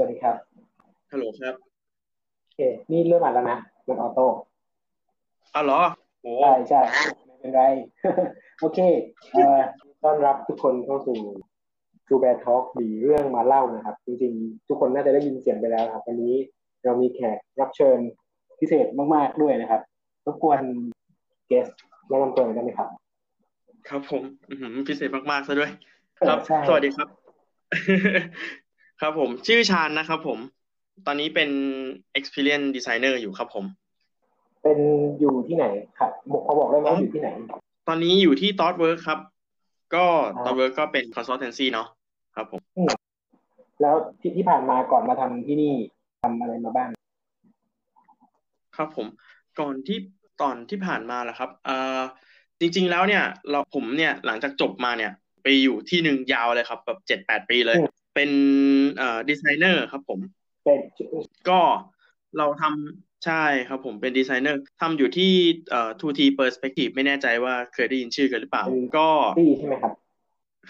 สวัสดีครับ ฮัลโหลครับ โอเค นี่เริ่มอ่านแล้วนะมันออโต้อ้าวเหรอโอ้ใช่ใช่ไม่เป็นไร โอเคเอ่อต้อนรับทุกคนเข้าสู่ True Bad Talk มีเรื่องมาเล่านะครับ จริงๆ ทุกคนน่าจะได้ยินเสียงไปแล้วครับ วันนี้เรามีแขกรับเชิญพิเศษมากๆด้วยนะครับรบกวนเกสแนะนำตัวหน่อยได้ไหมครับ ครับผม อื้อหือพิเศษมากๆซะด้วย ครับใช่ สวัสดีครับ ครับผม ชื่อชาญนะครับผม ตอนนี้เป็น experience designer อยู่ครับผม เป็นอยู่ที่ไหนครับบอกพอบอกได้ไหมว่าอยู่ที่ไหน ตอนนี้อยู่ที่ ThoughtWork ครับ ก็อ่า ThoughtWork ก็เป็น consultancy เนาะครับผม แล้วที่ที่ผ่านมาก่อนมาทำที่นี่ทำอะไรมาบ้าง ครับผม ก่อนที่ตอนที่ผ่านมาแหละครับเอ่อจริง ๆ แล้วเนี่ย เราผมเนี่ยหลังจากจบมาเนี่ย ไปอยู่ที่หนึ่งยาวเลยครับแบบเจ็ดแปดปีเลยอืม เป็นเอ่อดีไซเนอร์ครับผมเป็นก็เราทำใช่ครับผมเป็นดีไซเนอร์ทำอยู่ที่เอ่อ 2T Perspective ไม่แน่ใจว่าเคยได้ยินชื่อกันหรือเปล่า ก็ที่ใช่ไหมครับ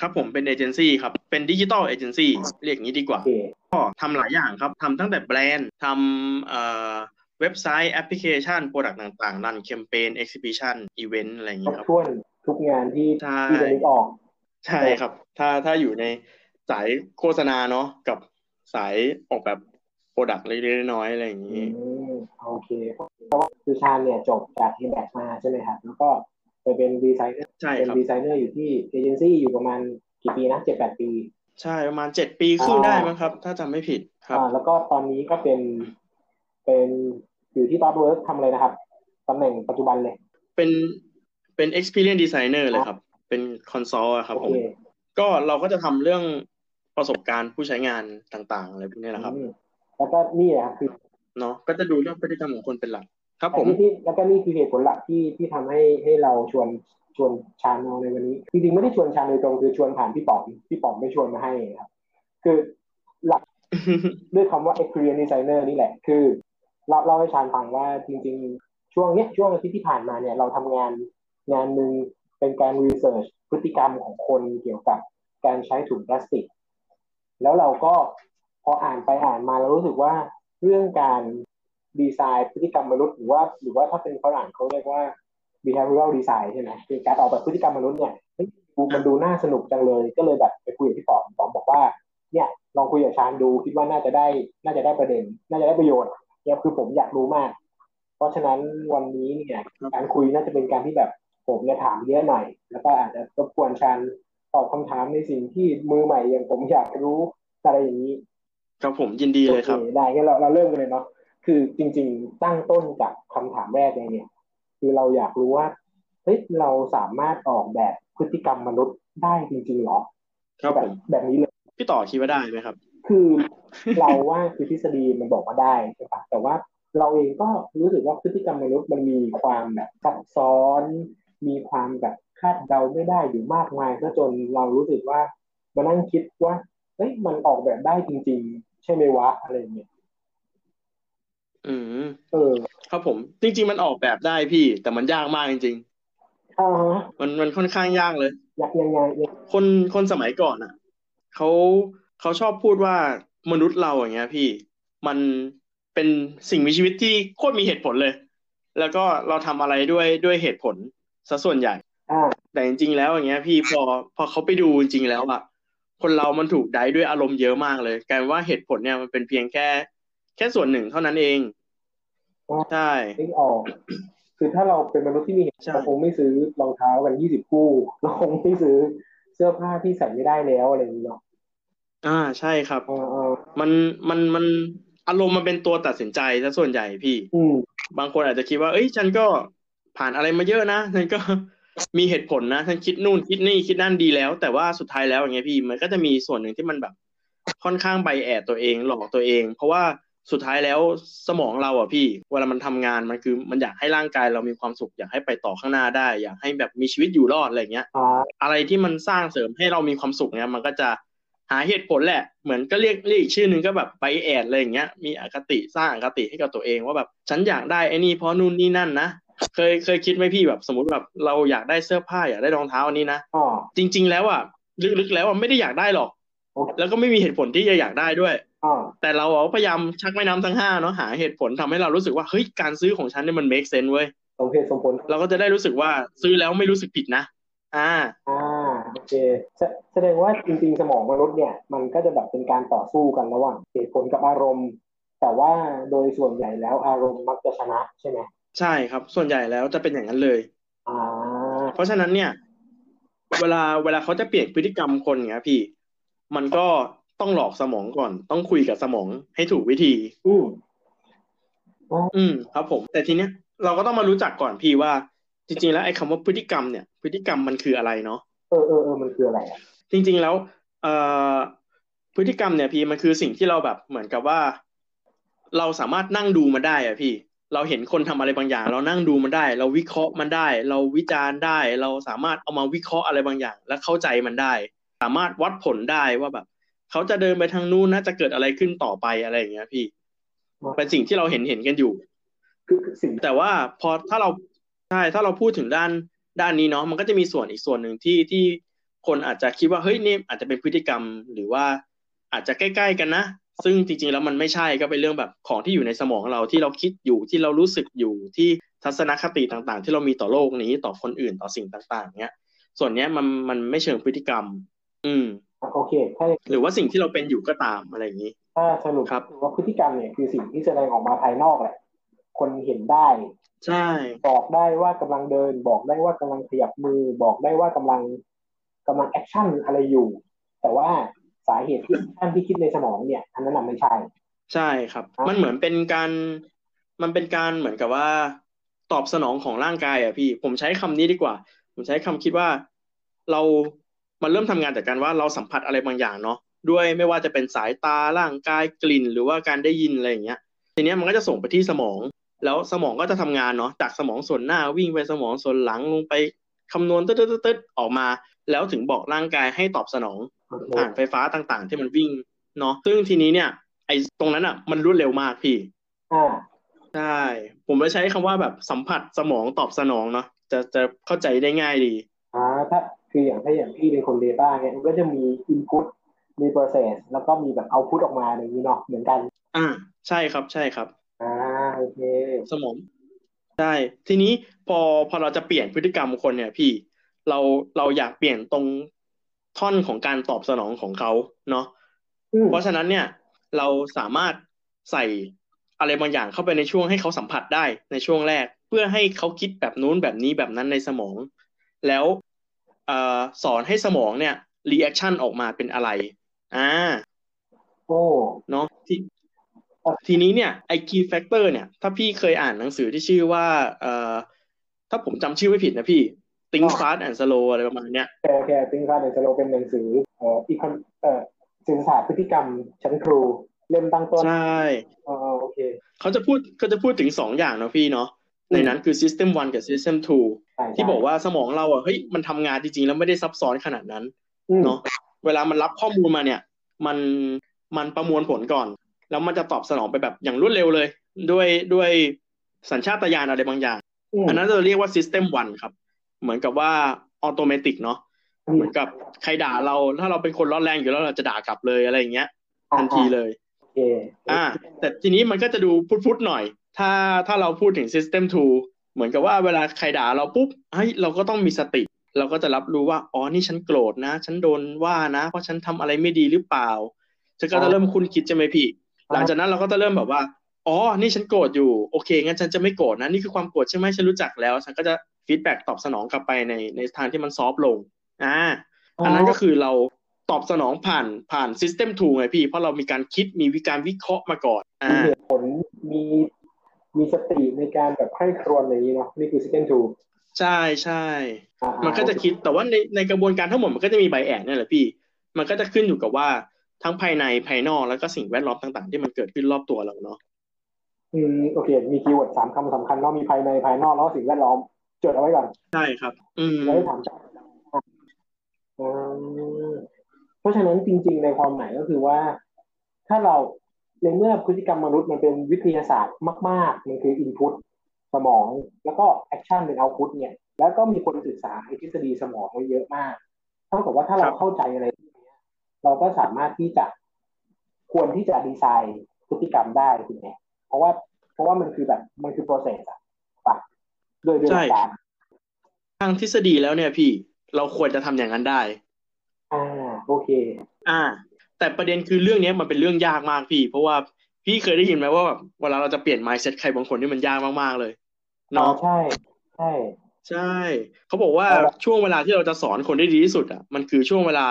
ครับผมเป็นเอเจนซี่ครับ เป็น digital agency เรียกงี้ดีกว่าโอเคก็ทำหลายอย่างครับทำตั้งแต่แบรนด์ทำเอ่อเว็บไซต์แอปพลิเคชัน product ต่างๆ run campaign exhibition event อะไรอย่างครนี้ครับครับถ้วนทุกงานที่ใช่ที่จะนึกออก ใช่ครับ ถ้าถ้าอยู่ใน สายโฆษณาเนาะกับสายออกแบบ product เล็กๆน้อยๆอะไรอย่างอืนี้มโอเคเพราะว่าคือชาญเนี่ยจบจากทีแบกมาใช่ไหมครับแล้วก็ไปเป็นดีไซเนอร์ใช่เป็นครับดีไซเนอร์อยู่ที่เอเจนซี่อยู่ประมาณกี่ปีนะเจ็ดแปดปี ใช่ประมาณเจ็ดปีครึ่งได้มั้งครับ ถ้าจำไม่ผิดครับอ่าแล้วก็ตอนนี้ก็เป็นเป็นอยู่ที่ t อ p เวิร์กทำอะไรนะครับตำแหน่งปัจจุบันเลย เป็นเป็น experience designer เลยครับ เป็นคอนโซลครับโอผมเคก็เราก็จะทำเรื่อง ประสบการณ์ผู้ใช้งานต่าง ๆ อะไรพวกนี้แหละครับอืมแล้วก็นี่แหละครับคือเนาะก็จะดูเรื่องพฤติกรรมของคนเป็นหลัก ครับผมที่ที่แล้วก็นี่คือเหตุผลหลักที่ที่ทำให้ให้เราชวนชวนชาญมาในวันนี้จริงๆไม่ได้ชวนชาญโดยตรงคือชวนผ่านพี่ป๋อมพี่ป๋อมไม่ชวนมาให้ครับคือหลักด้วยคำว่า experience designer นี่แหละคือเราเล่าให้ชาญฟังว่าจริง ๆ ช่วงเนี้ยช่วงอาทิตย์ที่ผ่านมาเนี่ยเราทำงานงานหนึ่งเป็นการ research พฤติกรรมของคนเกี่ยวกับการใช้ถุงพลาสติก แล้วเราก็พออ่านไปอ่านมาเรารู้สึกว่าเรื่องการดีไซน์พฤติกรรมมนุษย์หรือว่า หรือว่าถ้าเป็นฝรั่งเขาเรียกว่า behavioral design ใช่ไหมคือการออกแบบพฤติกรรมมนุษย์เนี่ยมันดูน่าสนุกจังเลย ก็เลยแบบไปคุยกับพี่ป๋อมป๋อมบอกว่า เนี่ยลองคุยกับชาญดูคิดว่าน่าจะได้ น่าจะได้ประเด็น น่าจะได้ประโยชน์เนี่ยคือผมอยากรู้มาก เพราะฉะนั้นวันนี้เนี่ยการคุยน่าจะเป็นการที่แบบผมเนี่ยถามเยอะหน่อย แล้วก็อาจจะรบกวนชาญ ตอบคำถามในสิ่งที่มือใหม่อย่างผมอยากรู้อะไรอย่างนี้ ครับผมยินดีเลยครับโอได้งั้นเราเราเริ่มกันเลยเนาะคือจริง ๆ ตั้งต้นจากคำถามแรกเลยเนี่ย คือเราอยากรู้ว่าเฮ้ยเราสามารถออกแบบพฤติกรรมมนุษย์ได้จริงๆหรอ ครับแบผบมแบบนี้เลยพี่ต่อคิดว่าได้ไหมครับ คือเราว่าคือทฤษฎีมันบอกว่าได้ใช่ปะแต่ว่าเราเองก็รู้สึกว่าพฤติกรรมมนุษย์มันมีความแบบซับซ้อน มีความแบบ คาดเดาไม่ได้อยู่มากมายก็จนเรารู้สึกว่ามานั่งคิดว่าเฮ้ยมันออกแบบได้จริง ๆ ใช่ไหมวะอะไรอย่างเงี้ยอืมเออ ครับผม จริง ๆ มันออกแบบได้พี่ แต่มันยากมากจริงอ่าฮะๆมันมันค่อนข้างยากเลยอยากยังไงยังคนคนสมัยก่อนอะเขาเขาชอบพูดว่ามนุษย์เราอย่างเงี้ย พี่ มันเป็นสิ่งมีชีวิตที่โคตรมีเหตุผลเลย แล้วก็เราทำอะไรด้วยด้วยเหตุผลซะส่วนใหญ่อ่า แต่จริงๆแล้วอย่างเงี้ย พี่พอพอเขาไปดูจริงๆแล้วอะคนเรามันถูกไดด้วยอารมณ์เยอะมากเลยกลายเป็นว่าเหตุผลเนี่ยมันเป็นเพียงแค่ แค่ส่วนหนึ่งเท่านั้นเองใช่นึกออกคือถ้าเราเป็นมนุษย์ที่มีเหตุใช่เราคงไม่ซื้อรองเท้ากันยี่สิบคู่เราคงไม่ซื้อเสื้อผ้าที่ใส่ไม่ได้แล้วอะไรอย่างเงี้ยเนาะอ่าใช่ครับเออเออมันมันมันอารมณ์มันเป็นตัวตัดสินใจซะส่วนใหญ่พี่ อืมบางคนอาจจะคิดว่า เอ้ย ฉันก็ผ่านอะไรมาเยอะนะฉันก็ มีเหตุผลนะฉันคิดนู่นคิดนี่คิดนั่นดีแล้ว แต่ว่าสุดท้ายแล้วอย่างเงี้ยพี่มันก็จะมีส่วนหนึ่งที่มันแบบ ค่อนข้างไบแอดตัวเองหลอกตัวเอง เพราะว่าสุดท้ายแล้วสมองเราอะพี่ เวลามันทำงานมันคือมันอยากให้ร่างกายเรามีความสุขอยากให้ไปต่อข้างหน้าได้ อยากให้แบบมีชีวิตอยู่รอดอะไรเงี้ยอะไรที่มันสร้างเสริมให้เรามีความสุขเนี่ยมันก็จะหาเหตุผลแหละ เหมือนก็เรียกเรียกอีกชื่อหนึ่งก็แบบไปแอดอะไรอย่างเงี้ย มีอคติสร้างอคติให้กับตัวเองว่าแบบฉันอยากได้ไอ้นี่เพราะนู่นนี่นั่นนะ เคยเคยคิดไหมพี่แบบ สมมติแบบเราอยากได้เสื้อผ้าอยากได้รองเท้าอันนี้นะอ๋อจริง ๆ แล้วอะลึกๆแล้วอะไม่ได้อยากได้หรอกโอเคแล้วก็ไม่มีเหตุผลที่จะอยากได้ด้วยแต่เราพยายามชักแม่น้ำทั้งห้าเนาะหาเหตุผลทำให้เรารู้สึกว่าเฮ้ยการซื้อของฉันเนี่ยมัน make sense เว้ยสมเหตุสมผลเราก็จะได้รู้สึกว่าซื้อแล้วไม่รู้สึกผิดนะ อ่าอ่าโอเคแสดงว่าจริงๆสมองมนุษย์เนี่ย มันก็จะแบบเป็นการต่อสู้กันระหว่างเหตุผลกับอารมณ์ แต่ว่าโดยส่วนใหญ่แล้วอารมณ์มักจะชนะใช่ไหม ใช่ครับ ส่วนใหญ่แล้วจะเป็นอย่างนั้นเลยอ่าเพราะฉะนั้นเนี่ย เวลาเวลาเขาจะเปลี่ยนพฤติกรรมคนเงี้ยพี่ มันก็ต้องหลอกสมองก่อน ต้องคุยกับสมองให้ถูกวิธี อืมอืมครับผม แต่ทีเนี้ยเราก็ต้องมารู้จักก่อนพี่ว่า จริง ๆ แล้วไอ้คาว่าพฤติกรรมเนี่ย พฤติกรรมมันคืออะไรเนาะเออเออเออมันคืออะไรจริง ๆ แล้ว เอ่อพฤติกรรมเนี่ยพี่มันคือสิ่งที่เราแบบเหมือนกับว่า เราสามารถนั่งดูมันได้อะพี่ เราเห็นคนทำอะไรบางอย่าง เรานั่งดูมันได้ เราวิเคราะห์มันได้ เราวิจารณ์ได้ เราสามารถเอามาวิเคราะห์อะไรบางอย่าง แล้วเข้าใจมันได้ สามารถวัดผลได้ว่าแบบเขาจะเดินไปทางนู้นน่าจะเกิดอะไรขึ้นต่อไปอะไรอย่างเงี้ยพี่เป็นสิ่งที่เราเห็นเห็นกันอยู่คือสิ่งแต่ว่าพอถ้าเราใช่ถ้าเราพูดถึงด้านด้านนี้เนาะมันก็จะมีส่วนอีกส่วนหนึ่งที่ที่คนอาจจะคิดว่าเฮ้ยนี่อาจจะเป็นพฤติกรรมหรือว่าอาจจะใกล้ ๆ กันนะ ซึ่งจริงๆแล้วมันไม่ใช่ก็เป็นเรื่องแบบของที่อยู่ในสมองเราที่เราคิดอยู่ที่เรารู้สึกอยู่ที่ทัศนคติต่างๆ ที่เรามีต่อโลกนี้ต่อคนอื่นต่อสิ่งต่าง ๆ เนี้ย ส่วนเนี้ยมันมันไม่เชิงพฤติกรรม อืมโอเคถ้าหรือว่าสิ่งที่เราเป็นอยู่ก็ตามอะไรอย่างนี้ถ้าสรุปครับว่าพฤติกรรมเนี่ยคือสิ่งที่แสดงออกมาภายนอกแหละคนเห็นได้ ใช่ บอกได้ว่ากำลังเดิน บอกได้ว่ากำลังขยับมือ บอกได้ว่ากำลังกำลัง action อะไรอยู่ แต่ว่า สาเหตุที่ท่านที่คิดในสมองเนี่ยอันนั้นไม่ใช่ ใช่ครับ มันเหมือนเป็นการมันเป็นการเหมือนกับว่า ตอบสนองของร่างกายอะพี่ ผมใช้คำนี้ดีกว่า ผมใช้คำคิดว่าเรามันเริ่มทำงานจากการว่าเราสัมผัสอะไรบางอย่างเนาะด้วยไม่ว่าจะเป็นสายตาร่างกายกลิ่น หรือว่าการได้ยินอะไรอย่างเงี้ยทีเนี้ยมันก็จะส่งไปที่สมอง แล้วสมองก็จะทำงานเนาะจากสมองส่วนหน้าวิ่งไปสมองส่วนหลังลงไปคำนวณตึ๊ดๆออกมา แล้วถึงบอกร่างกายให้ตอบสนอง ผ่านไฟฟ้าต่างๆ ที่มันวิ่งเนาะซึ่งทีนี้เนี่ยไอ้ตรงนั้นอะ มันรวดเร็วมากพี่อ่าใช่ผมจะใช้คำว่าแบบสัมผัสสมองตอบสนองเนาะจะจะเข้าใจได้ง่ายดีอ่าถ้าคืออย่างถ้าอย่างพี่เป็นคน Data เนี่ยมันก็จะมี Input มี Process แล้วก็มีแบบ Output ออกมาอย่างนี้เนาะเหมือนกัน อ่า ใช่ครับใช่ครับอ่าโอเค สมองใช่ทีนี้พอพอเราจะเปลี่ยนพฤติกรรมคนเนี่ยพี่ เราเราอยากเปลี่ยนตรง ท่อนของการตอบสนองของเขาเนาะเพราะฉะนั้นเนี่ย เราสามารถใส่อะไรบางอย่างเข้าไปในช่วงให้เขาสัมผัสได้ในช่วงแรก เพื่อให้เขาคิดแบบนู้นแบบนี้แบบนั้นในสมอง แล้วอสอนให้สมองเนี่ย reaction ออกมาเป็นอะไร อ่าโอ้เนาะทีทีนี้เนี่ยไอ key factor เนี่ย ถ้าพี่เคยอ่านหนังสือที่ชื่อว่าเอ่อถ้าผมจำชื่อไม่ผิดนะพี่ Think Fast and Slow อะไรประมาณเนี้ยโอเค Think Fast and Slow เป็นหนังสือเอ่อ econ เอ่อศึกษาพฤติกรรมชั้นครูเล่มตั้งต้นใช่อ๋อโอเคเขาจะพูดเขาจะพูดถึงสองอย่างเนาะพี่เนาะในนั้นคือ System 1 กับ System 2 ที่บอกว่าสมองเราอะเฮ้ยมันทำงานจริงๆ แล้วไม่ได้ซับซ้อนขนาดนั้นเนาะเวลามันรับข้อมูลมาเนี่ย มันมันประมวลผลก่อน แล้วมันจะตอบสนองไปแบบอย่างรวดเร็วเลย ด้วยด้วยสัญชาตญาณอะไรบางอย่าง อันนั้นเราเรียกว่า System 1 ครับ เหมือนกับว่าออโตเมติกเนาะเหมือนกับใครด่าเรา ถ้าเราเป็นคนร้อนแรงอยู่แล้วเราจะด่ากลับเลยอะไรอย่างเงี้ยทันทีเลยอ่า แต่ทีนี้มันก็จะดูพุทธๆหน่อย ถ้าถ้าเราพูดถึง System 2 เหมือนกับว่าเวลาใครด่าเราปุ๊บเฮ้ยเราก็ต้องมีสติ เราก็จะรับรู้ว่าอ๋อนี่ฉันโกรธนะ ฉันโดนว่านะ เพราะฉันทำอะไรไม่ดีหรือเปล่าฉันก็จะเริ่มครุ่นคิดใช่ไหมพี่ หลังจากนั้นเราก็จะเริ่มแบบว่าอ๋อนี่ฉันโกรธอยู่โอเคงั้นฉันจะไม่โกรธนะนี่คือความโกรธใช่ไหมฉันรู้จักแล้ว ฉันก็จะ feedback ตอบสนองกลับไปในในทางที่มัน soft ลงอ่าอันนั้นก็คือเราตอบสนองผ่านผ่าน system two ไงพี่ เพราะเรามีการคิดมีวิการวิเคราะห์มาก่อนอ่าเหตุผลมีมีสติในการแบบใคร่ครวญอย่างนี้เนาะนี่คือ system twoใช่ใช่ มันก็จะคิดแต่ว่าในในกระบวนการทั้งหมดมันก็จะมี bias นี่แหละพี่ มันก็จะขึ้นอยู่กับว่าทั้งภายในภายนอกแล้วก็สิ่งแวดล้อมต่าง ๆ ที่มันเกิดขึ้นรอบตัวเราเนาะอืมโอเค มี keyword สามคำสำคัญเนาะมีภายในภายนอกแล้วสิ่งแวดล้อม จดเอาไว้ก่อนใช่ครับ อืมแล้วถามเพราะฉะนั้นจริง ๆ ในความหมายก็คือว่า ถ้าเราในเมื่อพฤติกรรมมนุษย์มันเป็นวิทยาศาสตร์มาก ๆ มันคือ input สมอง แล้วก็ action เป็น output เนี่ย แล้วก็มีคนศึกษาทฤษฎีสมองไว้เยอะมากเท่ากับว่าถ้าเราเข้าใจอะไรเราก็สามารถที่จะควรที่จะดีไซน์พฤติกรรมได้ถูกไหมเพราะว่าเพราะว่ามันคือแบบมันคือ process อะ ปะโดยโดยการทางทฤษฎีแล้วเนี่ยพี่เราควรจะทำอย่างนั้นได้ อ่าโอเค อ่า แต่ประเด็นคือเรื่องนี้มันเป็นเรื่องยากมากพี่ เพราะว่าพี่เคยได้ยินไหมว่าแบบเวลาเราจะเปลี่ยน mindset ใครบางคนที่มันยากมากๆเลยเนาะเนาะใช่ ใช่ ใช่ เขาบอกว่าช่วงเวลาที่เราจะสอนคนได้ดีที่สุดอะมันคือช่วงเวลา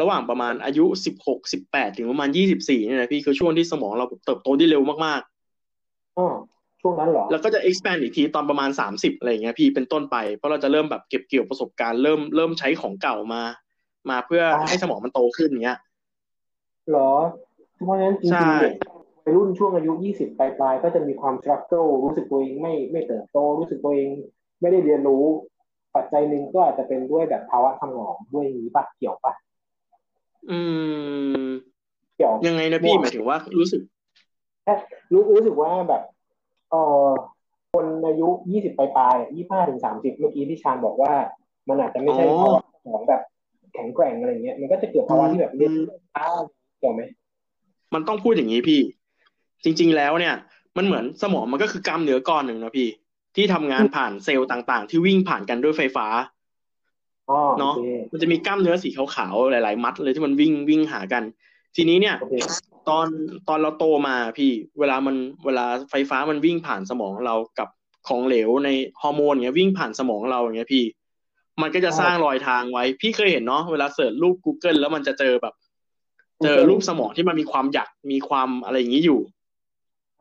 ระหว่างประมาณอายุสิบหกสิบแปดถึงประมาณยี่สิบสี่เนี่ยนะพี่คือช่วงที่สมองเราเติบโตได้เร็วมากอ๋อ ช่วงนั้นเหรอๆแล้วก็จะ expand อีกทีตอนประมาณสามสิบอะไรอย่างเงี้ยพี่เป็นต้นไป เพราะเราจะเริ่มแบบเก็บเกี่ยวประสบการณ์เริ่มเริ่มใช้ของเก่ามา มาเพื่อให้สมองมันโตขึ้นอย่างเงี้ยเหรอ เพราะฉะนั้นจริงใช่ๆเนี่ยวัยรุ่นช่วงอายุยี่สิบปลายๆ ก็จะมีความ struggle รู้สึกตัวเองไม่ไม่เติบโตรู้สึกตัวเองไม่ได้เรียนรู้ ปัจจัยหนึ่งก็อาจจะเป็นด้วยแบบภาวะสมองด้วยอย่างนี้ปะเกี่ยวปะอืม เกี่ยวยังไงนะพี่หมายถึงว่ารู้สึกรู้รู้สึกว่าแบบ เออคนอายุยี่สิบปลายๆยี่ห้าถึงสามสิบเมื่อกี้ที่ชาญบอกว่า มันอาจจะไม่ใช่อ๋อภาวะสมองแบบแข็งแกร่งอะไรเงี้ย มันก็จะเกิดภาวะที่แบบเรียนช้าเกี่ยวไหมมันต้องพูดอย่างนี้พี่ จริง ๆ แล้วเนี่ย มันเหมือนสมองมันก็คือกล้ามเนื้อก้อนหนึ่งนะพี่ ที่ทำงานผ่านเซลล์ต่างๆ ที่วิ่งผ่านกันด้วยไฟฟ้าอ๋อโอเนาะเคมันจะมีกล้ามเนื้อสีขาวๆหลาย ๆ มัดเลยที่มันวิ่งวิ่งหากัน ทีนี้เนี่ยโอเค ตอนตอนเราโตมาพี่ เวลามันเวลาไฟฟ้ามันวิ่งผ่านสมองเรากับของเหลวในฮอร์โมนเงี้ยวิ่งผ่านสมองเราอย่างเงี้ยพี่ มันก็จะสร้างรอยทางไว้ พี่เคยเห็นเนาะเวลาเสิร์ชรูป Google แล้วมันจะเจอแบบ เจอรูปสมองที่มันมีความหยักมีความอะไรอย่างนี้อยู่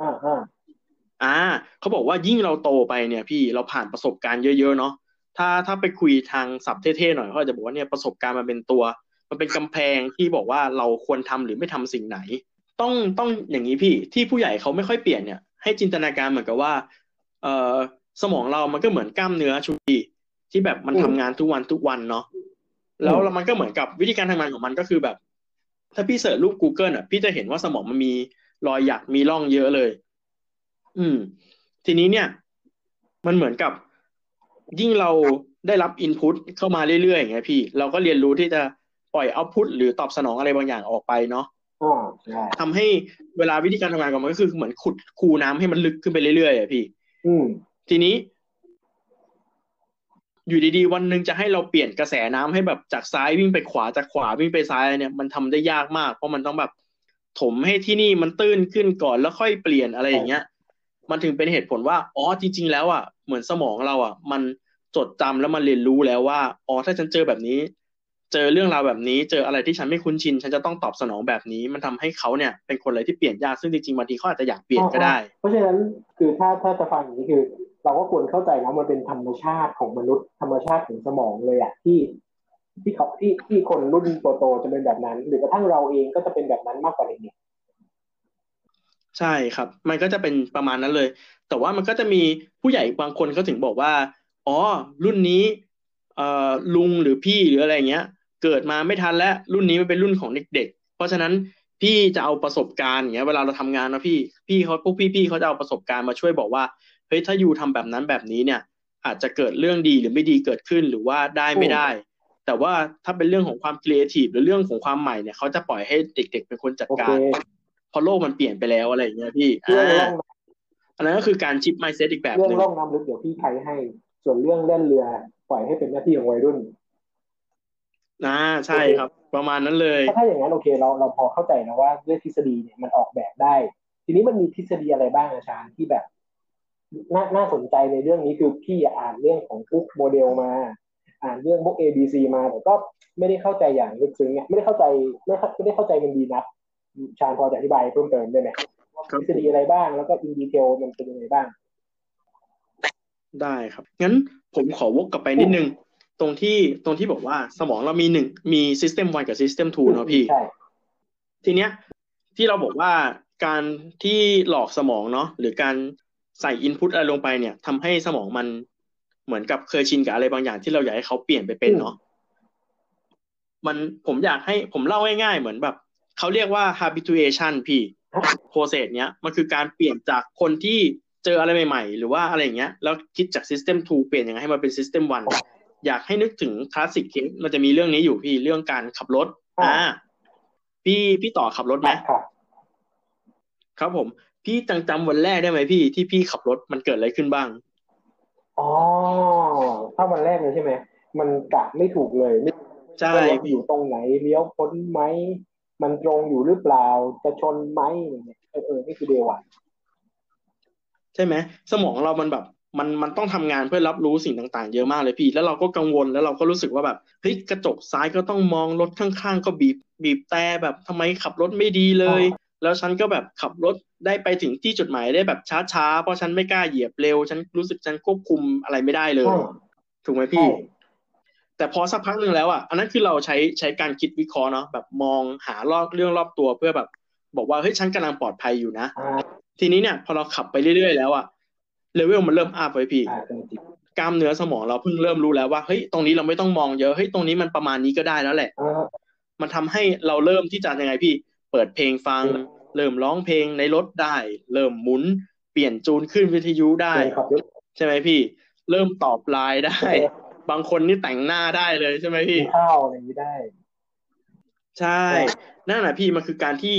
อ่าอ่าอ่าเขาบอกว่ายิ่งเราโตไปเนี่ย พี่เราผ่านประสบการณ์เยอะๆเนาะถ้าถ้าไปคุยทางศัพท์เท่ๆหน่อยเขาอาจจะบอกว่าเนี่ยประสบการณ์มันเป็นตัว มันเป็นกำแพงที่บอกว่าเราควรทำหรือไม่ทำสิ่งไหน ต้องต้องอย่างนี้พี่ที่ผู้ใหญ่เขาไม่ค่อยเปลี่ยนเนี่ยให้จินตนาการเหมือนกับว่า เอ่อสมองเรามันก็เหมือนกล้ามเนื้อชุดีที่แบบมันทำงานทุกวันทุกวันเนาะแล้วแล้วมันก็เหมือนกับวิธีการทำงานของมันก็คือแบบ ถ้าพี่เสิร์ชรูป Google อะ พี่จะเห็นว่าสมองมันมีรอยหยักมีร่องเยอะเลย อืม ทีนี้เนี่ย มันเหมือนกับ ยิ่งเราได้รับอินพุตเข้ามาเรื่อยๆอย่างเงี้ยพี่ เราก็เรียนรู้ที่จะปล่อยเอาพุตหรือตอบสนองอะไรบางอย่างออกไปเนาะ อ่าใช่ทำให้เวลาวิธีการทำงานของมันก็คือเหมือนขุดคูน้ำให้มันลึกขึ้นไปเรื่อยๆอะพี่ อืมทีนี้ อยู่ดีๆ วันหนึ่งจะให้เราเปลี่ยนกระแสน้ำให้แบบจากซ้ายวิ่งไปขวาจากขวาวิ่งไปซ้ายเนี่ยมันทำได้ยากมาก เพราะมันต้องแบบถมให้ที่นี่มันตื้นขึ้นก่อนแล้วค่อยเปลี่ยนอะไรอย่างเงี้ย มันถึงเป็นเหตุผลว่าอ๋อจริง ๆ แล้วอะเหมือนสมองเราอะ มันจดจำแล้วมันเรียนรู้แล้วว่าอ๋อถ้าฉันเจอแบบนี้ เจอเรื่องราวแบบนี้เจออะไรที่ฉันไม่คุ้นชิน ฉันจะต้องตอบสนองแบบนี้ มันทำให้เขาเนี่ยเป็นคนอะไรที่เปลี่ยนยากซึ่งจริงๆบางทีเขาอาจจะอยากเปลี่ยนก็ได้ เพราะฉะนั้นคือถ้าถ้าจะฟังอย่างนี้คือ เราก็ควรเข้าใจนะมันเป็นธรรมชาติของมนุษย์ ธรรมชาติของสมองเลยอะที่ ที่เขาที่ที่คนรุ่นโตๆจะเป็นแบบนั้น หรือกระทั่งเราเองก็จะเป็นแบบนั้นมากกว่าเด็กใช่ครับ มันก็จะเป็นประมาณนั้นเลย แต่ว่ามันก็จะมีผู้ใหญ่บางคนเขาถึงบอกว่าอ๋อรุ่นนี้เอ่อลุงหรือพี่หรืออะไรเงี้ย เกิดมาไม่ทันแล้วรุ่นนี้มันเป็นรุ่นของเด็ก ๆ เพราะฉะนั้นพี่จะเอาประสบการณ์อย่างเงี้ยเวลาเราทำงานนะพี่พี่เขาพวกพี่ๆเขาจะเอาประสบการณ์มาช่วยบอกว่าเฮ้ยถ้ายูทำแบบนั้นแบบนี้เนี่ย อาจจะเกิดเรื่องดีหรือไม่ดีเกิดขึ้นหรือว่าได้ไม่ได้ แต่ว่าถ้าเป็นเรื่องของความครีเอทีฟหรือเรื่องของความใหม่เนี่ยเขาจะปล่อยให้เด็ก ๆ เป็นคนจัดๆโอกาเครเพราะโลกมันเปลี่ยนไปแล้วอะไรอย่างเงี้ยพี่เรื่องอ่าร่องอันนั้นก็คือการชิปไมเซ็ตอีกแบบเรื่อหงนึ่งร่องน้ำลึกเดี๋ยวพี่ใครให้ ส่วนเรื่องเล่นเรือปล่อยให้เป็นหน้าที่ของวัยรุ่น อ่าใช่ครับ ประมาณนั้นเลยถ้าถ้าอย่างนั้นโอเคเราเราพอเข้าใจนะว่าด้วยทฤษฎีเนี่ยมันออกแบบได้ ทีนี้มันมีทฤษฎีอะไรบ้างอาจารย์ที่แบบน่าน่าสนใจในเรื่องนี้คือพี่อ่านเรื่องของทุกโมเดลมา อ่านเรื่องพวก A B C มาแต่ก็ไม่ได้เข้าใจอย่างลึกซึ้งเนี่ยไม่ได้เข้าใจไม่เข้าไม่ได้เข้าใจมันดีนักชาญพอจะอธิบายเพิ่มเติมได้ไหมว่าครับทฤษฎีอะไรบ้างแล้วก็อินดีเทลมันเป็นยังไงบ้าง ได้ครับงั้นผมขอวกกลับไปนิดนึง ตรงที่ตรงที่บอกว่าสมองเรามีหนึ่งมี system 1กับ system 2เนอะพี่ใช่ทีเนี้ยที่เราบอกว่าการที่หลอกสมองเนาะหรือการใส่อินพุตอะไรลงไปเนี่ยทำให้สมองมันเหมือนกับเคยชินกับอะไรบางอย่างที่เราอยากให้เขาเปลี่ยนไปเป็นเนาะมันผมอยากให้ผมเล่าง่ายๆเหมือนแบบเขาเรียกว่า habituation พี่ process เนี้ยมันคือการเปลี่ยนจากคนที่เจออะไรใหม่ๆ หรือว่าอะไรอย่างเงี้ย แล้วคิดจาก system 2 เปลี่ยนยังไงให้มันเป็น system 1 อยากให้นึกถึงคลาสสิกเคสมันจะมีเรื่องนี้อยู่พี่เรื่องการขับรถอ่าพี่พี่ต่อขับรถไหมครับครับผม พี่จังจำวันแรกได้ไหมพี่ที่พี่ขับรถมันเกิดอะไรขึ้นบ้างอ๋อถ้าวันแรกเลยใช่ไหมมันกะไม่ถูกเลยไม่ใช่ว่ารถพี่อยู่ตรงไหนเลี้ยวพ้นไหมมันตรงอยู่หรือเปล่าจะชนไหมอย่างเงี้ยเออเออนี่คือเดวันใช่ไหมสมองเรามันแบบ มันมันต้องทำงานเพื่อรับรู้สิ่งต่าง ๆ เยอะมากเลยพี่ แล้วเราก็กังวลแล้วเราก็รู้สึกว่าแบบเฮ้ยกระจกซ้ายก็ต้องมองรถข้างๆ ก็บีบบีบแต่แบบทำไมขับรถไม่ดีเลย แล้วฉันก็แบบขับรถได้ไปถึงที่จุดหมายได้แบบช้าๆเพราะฉันไม่กล้าเหยียบเร็ว ฉันรู้สึกฉันควบคุมอะไรไม่ได้เลยใช่ถูกไหมใช่พี่ แต่พอสักพักหนึ่งแล้วอะอันนั้นคือเราใช้ใช้การคิดวิเคราะห์เนาะแบบมองหารอบเรื่องรอบตัวเพื่อแบบ บอกว่าเฮ้ยฉันกำลังปลอดภัยอยู่นะอ่าทีนี้เนี่ย พอเราขับไปเรื่อยๆแล้วอะ เลเวลมันเริ่มอัพไว้พี่อ่าจริงกล้ามเนื้อสมองเราเพิ่งเริ่มรู้แล้วว่าเฮ้ยตรงนี้เราไม่ต้องมองเยอะเฮ้ยตรงนี้มันประมาณนี้ก็ได้แล้วแหละๆอ่ามันทำให้เราเริ่มที่จะยังไงพี่ เปิดเพลงฟังอืมเริ่มร้องเพลงในรถได้ เริ่มหมุน เปลี่ยนจูนขึ้นวิทยุได้เดินขับรถใช่ไหมพี่ เริ่มตอบไลน์ได้เออบางคนนี่แต่งหน้าได้เลยใช่ไหมกิพี่นข้าวอะไรอย่างนี้ได้ ใช่ นั่นแหละพี่มันคือการที่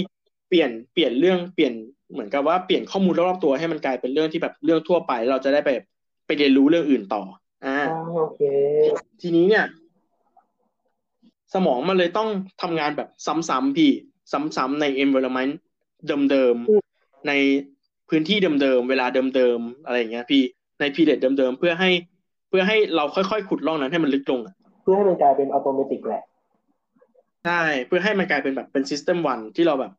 เปลี่ยนเปลี่ยนเรื่องเปลี่ยน เหมือนกับว่าเปลี่ยนข้อมูลรอบๆตัวให้มันกลายเป็นเรื่องที่แบบเรื่องทั่วไป เราจะได้ไปไปเรียนรู้เรื่องอื่นต่อ อ่าอ๋อโอเค ทีนี้เนี่ย สมองมันเลยต้องทำงานแบบซ้ำๆพี่ ซ้ำๆใน environment เดิมอืมๆในพื้นที่เดิมๆเวลาเดิมๆอะไรอย่างเงี้ย พี่ใน period เดิมๆเพื่อให้ เพื่อให้เราค่อยๆขุดร่องนั้นให้มันลึกลงอะเพื่อให้มันกลายเป็นอัตโนมัติแหละใช่เพื่อให้มันกลายเป็นแบบเป็น system one ที่เราแบบ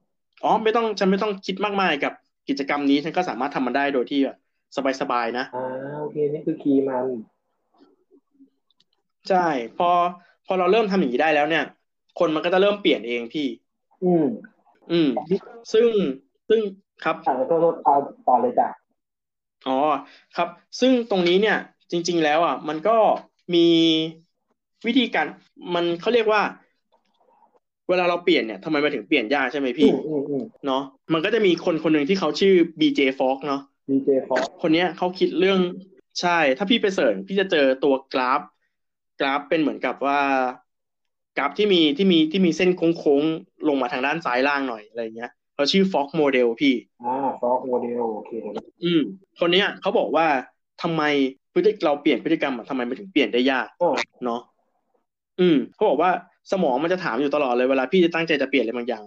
อ๋อไม่ต้องฉันไม่ต้องคิดมากมายกับกิจกรรมนี้ฉันก็สามารถทำมันได้โดยที่แบบสบายๆนะอ่าโอเคนี่คือคีย์มัน ใช่ พอพอเราเริ่มทำอย่างนี้ได้แล้วเนี่ย คนมันก็จะเริ่มเปลี่ยนเองพี่ อืม อืม ซึ่งซึ่งครับอ่าโทษโทษเอาต่อเลยจ้ะอ๋อครับ ซึ่งตรงนี้เนี่ย จริง ๆ แล้วอะ มันก็มีวิธีการมันเขาเรียกว่า เวลาเราเปลี่ยนเนี่ยทำไมมาถึงเปลี่ยนยากใช่ไหมอืพี่มอืมอืมเนาะมันก็จะมีคนคนหนึ่งที่เขาชื่อ BJ Fogg เนาะดีเจฟอร์คนเนี้ยเขาคิดเรื่องใช่ ถ้าพี่ไปเสิร์ชพี่จะเจอตัวกราฟ กราฟเป็นเหมือนกับว่ากราฟที่มีที่มีที่มีเส้นโค้งๆ ลงมาทางด้านซ้ายล่างหน่อยอะไรเงี้ยเขาชื่อ Fogg Model พี่อ่าฟอกโมเดลโอเคเดี๋ยวนะอืม คนเนี้ยเขาบอกว่าทำไมพฤติเราเปลี่ยนพฤติกรรมอะทำไมมันถึงเปลี่ยนได้ยากอ๋อเนาะอืมเขาบอกว่า สมองมันจะถามอยู่ตลอดเลยเวลาพี่จะตั้งใจจะเปลี่ยนอะไรบางอย่าง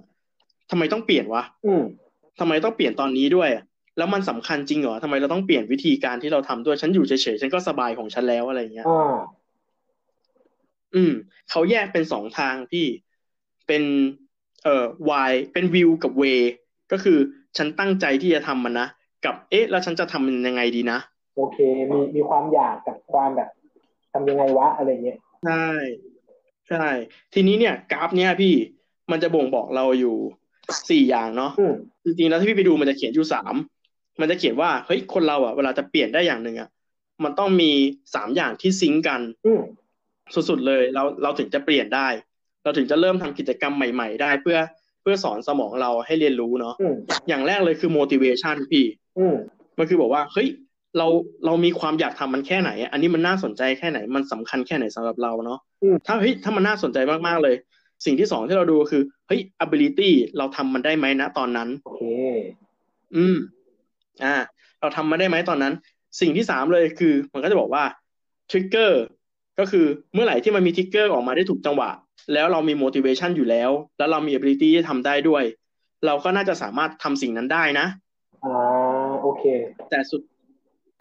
ทำไมต้องเปลี่ยนวะอืมทำไมต้องเปลี่ยนตอนนี้ด้วยอะแล้วมันสำคัญจริงเหรอทำไมเราต้องเปลี่ยนวิธีการที่เราทำด้วยฉันอยู่เฉยๆฉันก็สบายของฉันแล้วอะไรเงี้ยอ่าอืมเขาแยกเป็นสองทางพี่เป็นเอ่อ y เป็นวิวกับเวก็คือฉันตั้งใจที่จะทำมันนะกับเอ๊ะ แล้วฉันจะทำมันยังไงดีนะโอเค มีมีความอยากกับความแบบทำยังไงวะอะไรเงี้ยใช่ ใช่ ทีนี้เนี่ย กราฟเนี่ยพี่มันจะบ่งบอกเราอยู่สี่อย่างเนาะอืมจริงๆแล้วถ้าพี่ไปดูมันจะเขียนอยู่สามมันจะเขียนว่าเฮ้ยคนเราอะเวลาจะเปลี่ยนได้อย่างหนึ่งอะมันต้องมีสามอย่างที่ซิงก์กันอืมสุดๆเลยเราเราถึงจะเปลี่ยนได้ เราถึงจะเริ่มทำกิจกรรมใหม่ ๆ ได้ เพื่อเพื่อสอนสมองเราให้เรียนรู้เนาะอืมอย่างแรกเลยคือ motivation พี่อืมมันคือบอกว่าเฮ้ย เราเรามีความอยากทำมันแค่ไหนอะอันนี้มันน่าสนใจแค่ไหน มันสำคัญแค่ไหนสำหรับเราเนาะอืมถ้าเฮ้ยถ้ามันน่าสนใจมากๆเลย สิ่งที่สองที่เราดูก็คือเฮ้ย ability เราทำมันได้ไหมนะตอนนั้นโอเคอืม อ่า เราทำมาได้ไหมตอนนั้น สิ่งที่สามเลยคือ มันก็จะบอกว่า trigger ก็คือเมื่อไหร่ที่มันมี trigger ออกมาได้ถูกจังหวะ แล้วเรามี motivation อยู่แล้ว แล้วเรามี ability ที่ทำได้ด้วย เราก็น่าจะสามารถทำสิ่งนั้นได้นะอ่าโอเค แต่สุด